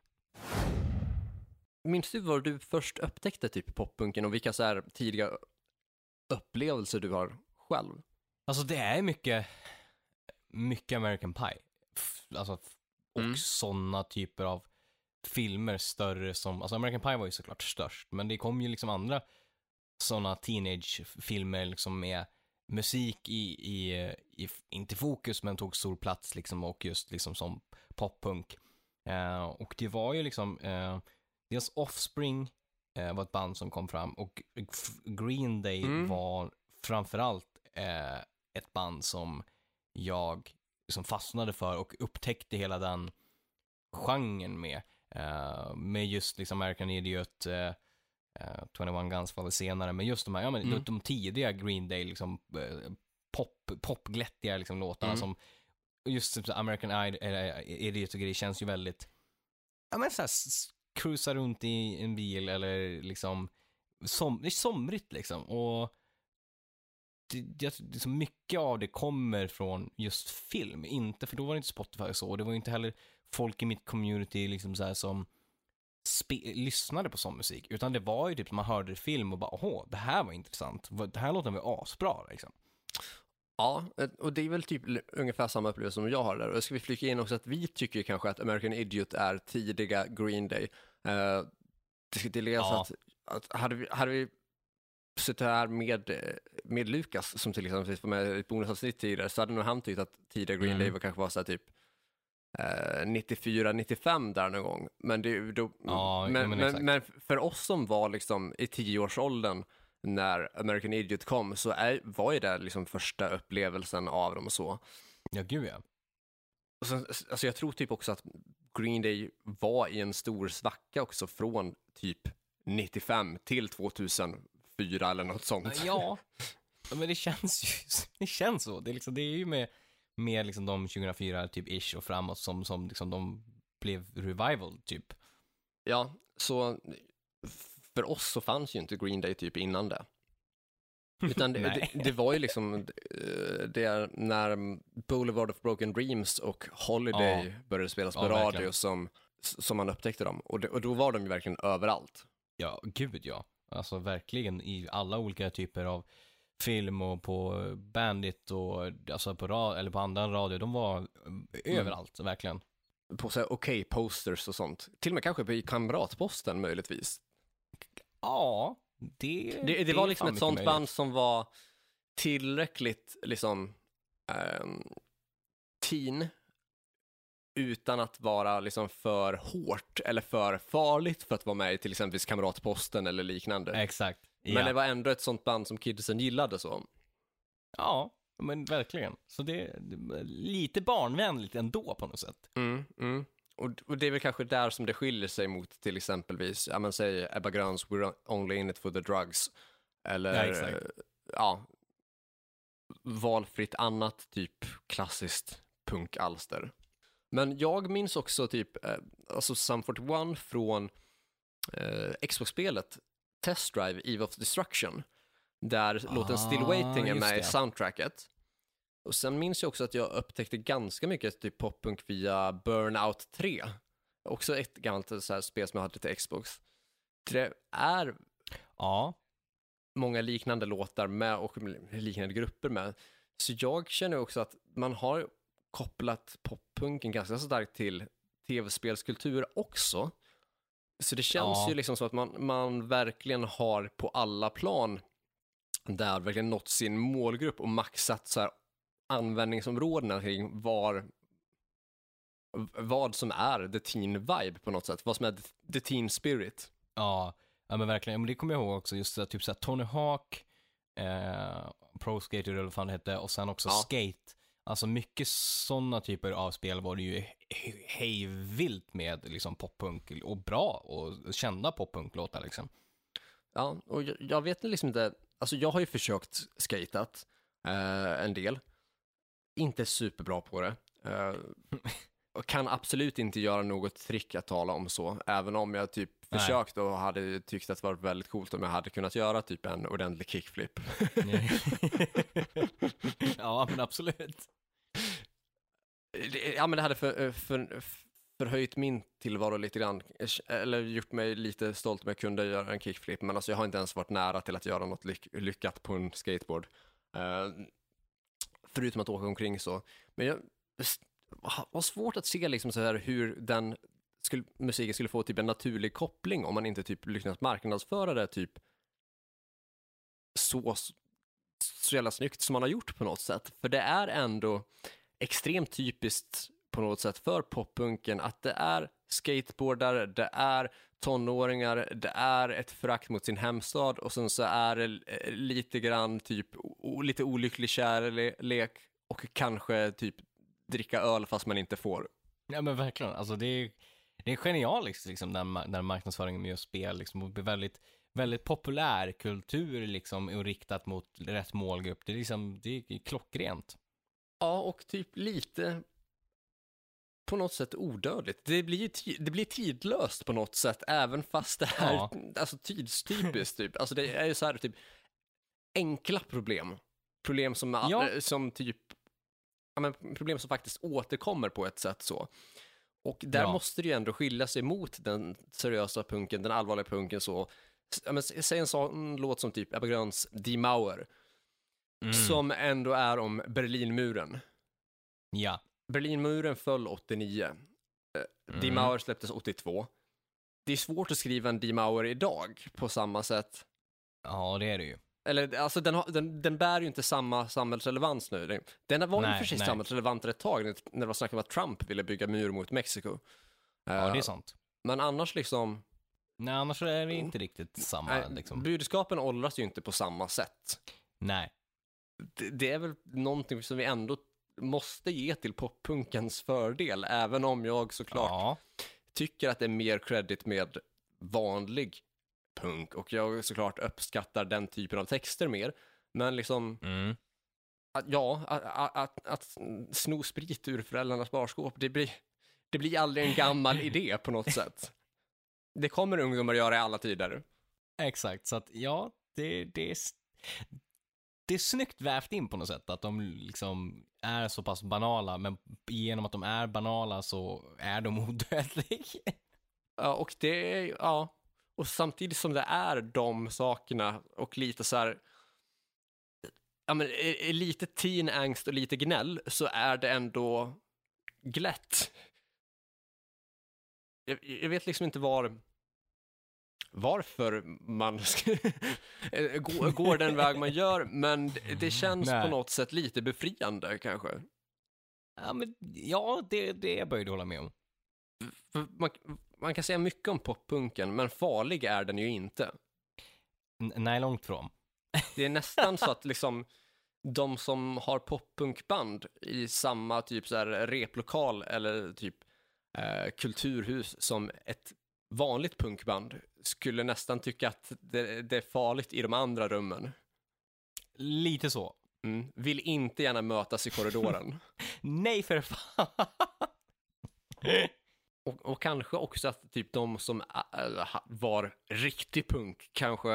Minns du var du först upptäckte typ poppunken och vilka så här tidiga upplevelser du har själv? Alltså det är mycket, mycket American Pie. Alltså, och Mm. sådana typer av filmer större som, alltså American Pie var ju såklart störst, men det kom ju liksom andra sådana teenage-filmer liksom med musik i, i, i, inte fokus, men tog stor plats liksom och just liksom som poppunk. Eh, och det var ju liksom, eh, dels Offspring eh, var ett band som kom fram och Green Day Mm. var framförallt eh, ett band som jag liksom fastnade för och upptäckte hela den genren med. Eh, med just liksom American Idiot, eh, eh, 21 Guns var väl senare, men just de här, ja men Mm. de, tidiga Green Day liksom eh, pop, popglättiga liksom låtarna Mm. som just typ American Id- eller, Idiot och grejer känns ju väldigt, ja men såhär, cruisa runt i en bil eller liksom, som, det är somrigt liksom och det, det, så mycket av det kommer från just film, inte, för då var det inte Spotify och så, och det var ju inte heller folk i mitt community liksom så här som lyssnade på sån musik, utan det var ju typ man hörde film och bara, åh, det här var intressant, det här låter väl asbra liksom. Ja, eh, och det är väl typ ungefär samma upplevelse som jag har där. Och ska vi flika in också att vi tycker kanske att American Idiot är tidiga Green Day. Eh, det ska tilläggas Ja. att, att hade, vi, hade vi suttit här med, med Lukas, som till exempel var med i ett bonusavsnitt tidigare, så hade nog han tyckt att tidiga Green Mm. Day var kanske var så här typ 94-95 där någon gång. Men, det, då, Ja, men, men men, men för oss som var liksom i tioårsåldern när American Idiot kom så är, var ju det liksom första upplevelsen av dem och så. Ja, gud ja. Och sen, alltså jag tror typ också att Green Day var i en stor svacka också från typ 95 till 2004 eller något sånt. Ja, men det känns ju, det känns så. Det är, liksom, det är ju med, med liksom de 2004 typ ish och framåt som, som liksom de blev revival typ. Ja, så för oss så fanns ju inte Green Day typ innan det. Utan det, det, det var ju liksom eh, det är när Boulevard of Broken Dreams och Holiday började spelas på Ja, radio verkligen. som, som man upptäckte dem. Och, det, och då var de ju verkligen överallt. Ja, gud ja. Alltså verkligen i alla olika typer av film och på Bandit och alltså på, ra- eller på andra radio. De var Mm. överallt, verkligen. På så här okej posters och sånt. Till och med kanske på kamratposten möjligtvis. Ja, det, Det, det var är liksom ett sånt möjligt. band som var tillräckligt liksom ehm, teen utan att vara liksom för hårt eller för farligt för att vara med i till exempel Kamratposten eller liknande. Exakt. Men ja. det var ändå ett sånt band som kidsen gillade så. ja, men verkligen. Så det, det lite barnvänligt ändå på något sätt. Mm, mm. Och, och det är väl kanske där som det skiljer sig mot till exempelvis, ja men säg Ebba Gröns We're only in it for the drugs. Eller, Ja, eh, ja, valfritt annat typ klassiskt punkalster. Men jag minns också typ, eh, alltså Sum 41 från eh, Xbox-spelet Test Drive Eve of Destruction. Där låten Still Ah, Waiting är med i soundtracket. Och sen minns jag också att jag upptäckte ganska mycket typ poppunk via Burnout 3. Också ett gammalt så här, spel som jag hade till Xbox. Det är Ja, många liknande låtar med och liknande grupper med. Så jag känner också att man har kopplat poppunken ganska starkt till tv-spelskultur också. Så det känns Ja. ju liksom så att man, man verkligen har på alla plan där verkligen nått sin målgrupp och maxat så här användningsområdena kring var vad som är the teen vibe på något sätt, vad som är the teen spirit. ja, ja men verkligen. Men det kommer jag ihåg också, just så här, typ såhär Tony Hawk, eh, Pro Skater eller vad fan det hette, och sen också Ja. Skate. Alltså mycket sådana typer av spel var det ju he- hejvilt med liksom poppunk och bra och kända poppunklåtar liksom. Ja, och jag, jag vet liksom inte, alltså jag har ju försökt skatat eh, en del, inte superbra på det. Eh, kan absolut inte göra något trick att tala om så, även om jag typ Nej. försökt och hade tyckt att det var väldigt coolt om jag hade kunnat göra typ en ordentlig kickflip. ja, men absolut. Ja, men det hade för, för, förhöjt min tillvaro lite grann, eller gjort mig lite stolt om jag kunde göra en kickflip, men alltså jag har inte ens varit nära till att göra något lyck, lyckat på en skateboard. Eh, förutom att åka omkring så. Men jag har svårt att se liksom så här hur den skulle, musiken skulle få typ en naturlig koppling om man inte typ lyckats marknadsföra det typ så, så jävla snyggt som man har gjort på något sätt. För det är ändå extremt typiskt på något sätt för poppunken att det är skateboardare, det är tonåringar, det är ett förakt mot sin hemstad och sen så är det eh, lite grann typ lite olycklig kärlek och kanske typ dricka öl fast man inte får. Ja men verkligen, alltså det är, det är genialiskt liksom den, den marknadsföringen med just spel liksom och blir väldigt, väldigt populär kultur liksom och riktat mot rätt målgrupp. Det är liksom, det är klockrent. Ja, och typ lite på något sätt odödligt. Det blir, det blir tidlöst på något sätt, även fast det är Ja. alltså, tidstypiskt. Typ. Alltså, det är ju så här, typ, enkla problem. Problem som, Ja. eh, som typ, ja, men problem som faktiskt återkommer på ett sätt så. Och där Ja. måste det ju ändå skilja sig mot den seriösa punken, den allvarliga punken så. Ja, men, säg en sån låt som typ Ebba Gröns Die Mauer, Mm. som ändå är om Berlinmuren. Ja, Berlinmuren föll 89. Mm. Die. Mauer släpptes 82. Det är svårt att skriva en Die Mauer idag på samma sätt. ja det är det ju. Eller alltså den, har, den, den bär ju inte samma samhällsrelevans nu. Den- var ju för sig samhällsrelevant ett tag när när det var snack om att Trump ville bygga mur mot Mexiko. Ja, Eh, det är sant. Men annars liksom, Nej, annars är det inte riktigt samma nej, liksom. budskapen åldras ju inte på samma sätt. Nej. Det, det är väl någonting som vi ändå måste ge till poppunkens fördel, även om jag såklart Ja, tycker att det är mer credit med vanlig punk och jag såklart uppskattar den typen av texter mer. Men liksom, mm. att, ja, att, att, att, sno sprit ur föräldrarnas barskåp, det blir, det blir aldrig en gammal idé på något sätt. Det kommer ungdomar göra i alla tider. exakt. Så att ja, det, det är det är snyggt vävt in på något sätt att de liksom är så pass banala, men genom att de är banala så är de odödliga. Ja, och det ja, och samtidigt som det är de sakerna och lite så här, ja, men, är, är lite teen angst och lite gnäll så är det ändå glätt. Jag, jag vet liksom inte var varför man ska- går, går den väg man gör, men det- känns Nej. på något sätt lite befriande kanske. Ja, men, ja det, det börjar du hålla med om. Man, man kan säga mycket om poppunken, men farlig är den ju inte. N- nej, långt från. Det är nästan så att liksom de som har poppunkband i samma typ så här replokal eller typ eh, kulturhus som ett vanligt punkband skulle nästan tycka att det, det är farligt i de andra rummen. Lite så. Mm. Vill inte gärna mötas i korridoren. Nej, för fan. Och, och kanske också att typ de som var riktig punk kanske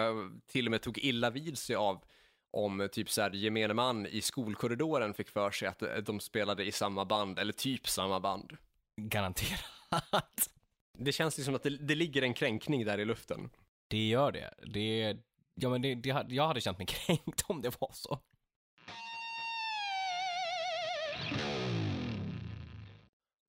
till och med tog illa vid sig av om typ så här gemene man i skolkorridoren fick för sig att eh, de spelade i samma band eller typ samma band. Garanterat. Det känns ju som att det, det ligger en kränkning där i luften. Det gör det. det ja, men det, det, jag hade känt mig kränkt om det var så.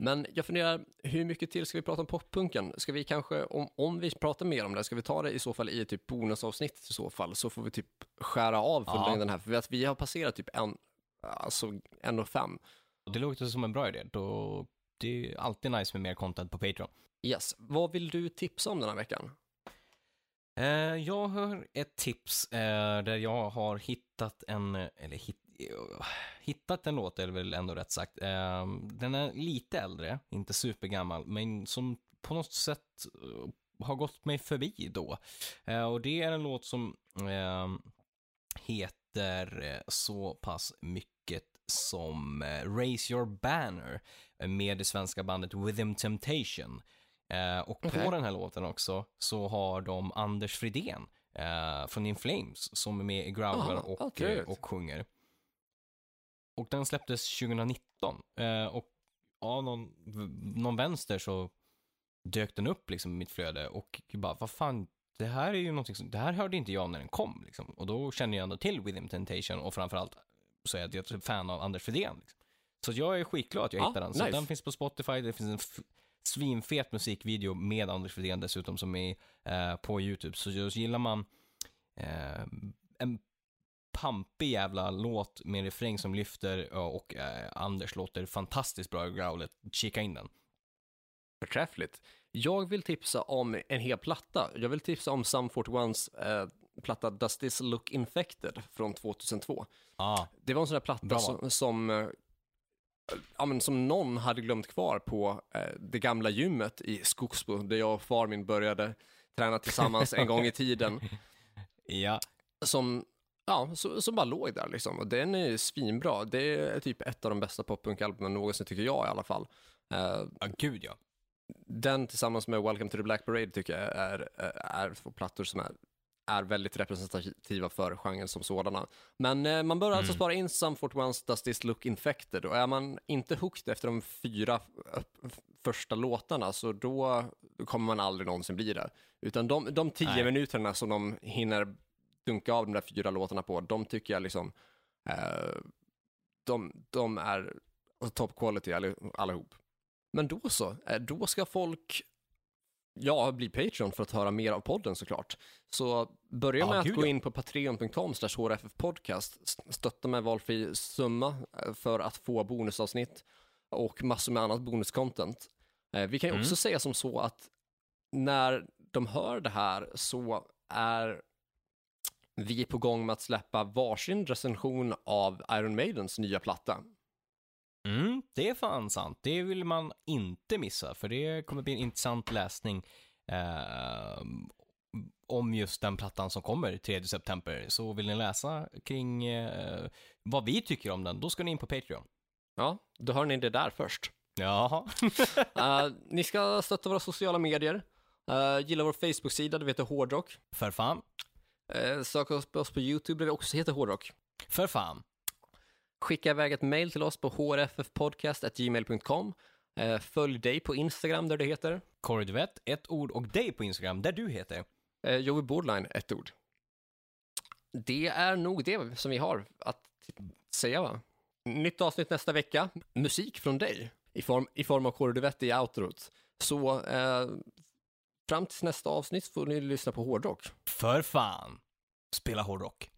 Men jag funderar, hur mycket till ska vi prata om poppunken? Ska vi kanske, om, om vi pratar mer om det, ska vi ta det i så fall i typ bonusavsnitt i så fall, så får vi typ skära av Ja. fullängden här, för att vi har passerat typ en, alltså en och fem. Det låter som en bra idé. Då, det är alltid nice med mer content på Patreon. Yes, vad vill du tipsa om den här veckan? Eh, jag har ett tips eh, där jag har hittat en, eller hit, eh, hittat en låt är det väl ändå rätt sagt. Eh, den är lite äldre, inte supergammal, men som på något sätt eh, har gått mig förbi då. Eh, och det är en låt som eh, heter eh, så pass mycket som Raise Your Banner med det svenska bandet Within Temptation. Och på Okej. den här låten också så har de Anders Fridén från In Flames som är med i Growler Aha, och, trevligt. och sjunger. Och den släpptes 2019 eh, och av någon, någon vänster så dök den upp liksom i mitt flöde och bara, vad fan, det här är ju någonting som, det här hörde inte jag när den kom liksom. Och då känner jag ändå till Within Temptation och framförallt så är jag ett fan av Anders Fridén. Liksom. Så jag är skitglad att jag Ja, hittade den. Så nice. den finns på Spotify, det finns en svinfet musikvideo med Anders Fridén dessutom som är eh, på YouTube. Så just gillar man eh, en pampig jävla låt med refräng som lyfter och eh, Anders låter fantastiskt bra i growlet, kika in den. Förträffligt. Jag vill tipsa om en hel platta. Jag vill tipsa om Sum 41s eh, platta Does This Look Infected från 2002. Ah, Det var en sån där platta Bra som, som, eh, ja, men som någon hade glömt kvar på eh, det gamla gymmet i Skogsbo, där jag och far min började träna tillsammans en gång i tiden. ja, Som, ja, som, bara låg där liksom. Och den är svinbra. Det är typ ett av de bästa poppunkalbumen någonsin, tycker jag i alla fall. Eh, ja gud ja. den tillsammans med Welcome to the Black Parade tycker jag är, är två plattor som är, är väldigt representativa för genren som sådana. Men eh, man bör alltså Mm. spara in Sum 41's Does This Look Infected och är man inte hooked efter de fyra f- första låtarna så då kommer man aldrig någonsin bli det. Utan de, de tio Nej. minuterna som de hinner dunka av de där fyra låtarna på, de tycker jag liksom, eh, de, de är top quality alli- allihop. Men då så, Eh, då ska folk ja, bli Patreon för att höra mer av podden såklart. Så börja Ja, med att gud, gå ja. in på patreon.com hrffpodcast, stötta med valfri summa eh, för att få bonusavsnitt och massor med annat bonuscontent. Eh, Vi kan ju Mm. också säga som så att när de hör det här så är vi på gång med att släppa varsin recension av Iron Maidens nya platta. Mm, det är fan sant. Det vill man inte missa, för det kommer bli en intressant läsning eh, om just den plattan som kommer 3 september. Så vill ni läsa kring eh, vad vi tycker om den, då ska ni in på Patreon. Ja, då hör ni det där först. Jaha. Eh, ni ska stötta våra sociala medier. Uh, gilla vår Facebook-sida, det heter Hårdrock. För fan. Uh, sök oss på, oss på YouTube, där vi också heter Hårdrock. För fan. Skicka iväg ett mail till oss på hrffpodcast.gmail.com. Uh, följ dig på Instagram, där det heter Corey Duvett, ett ord och dig på Instagram, där du heter. uh, Joey Bordline, ett ord. Det är nog det som vi har att säga va? Nytt avsnitt nästa vecka. Musik från dig i form, i form av Kåre i outrot. Så eh, fram till nästa avsnitt får ni lyssna på hårdrock. För fan. Spela hårdrock.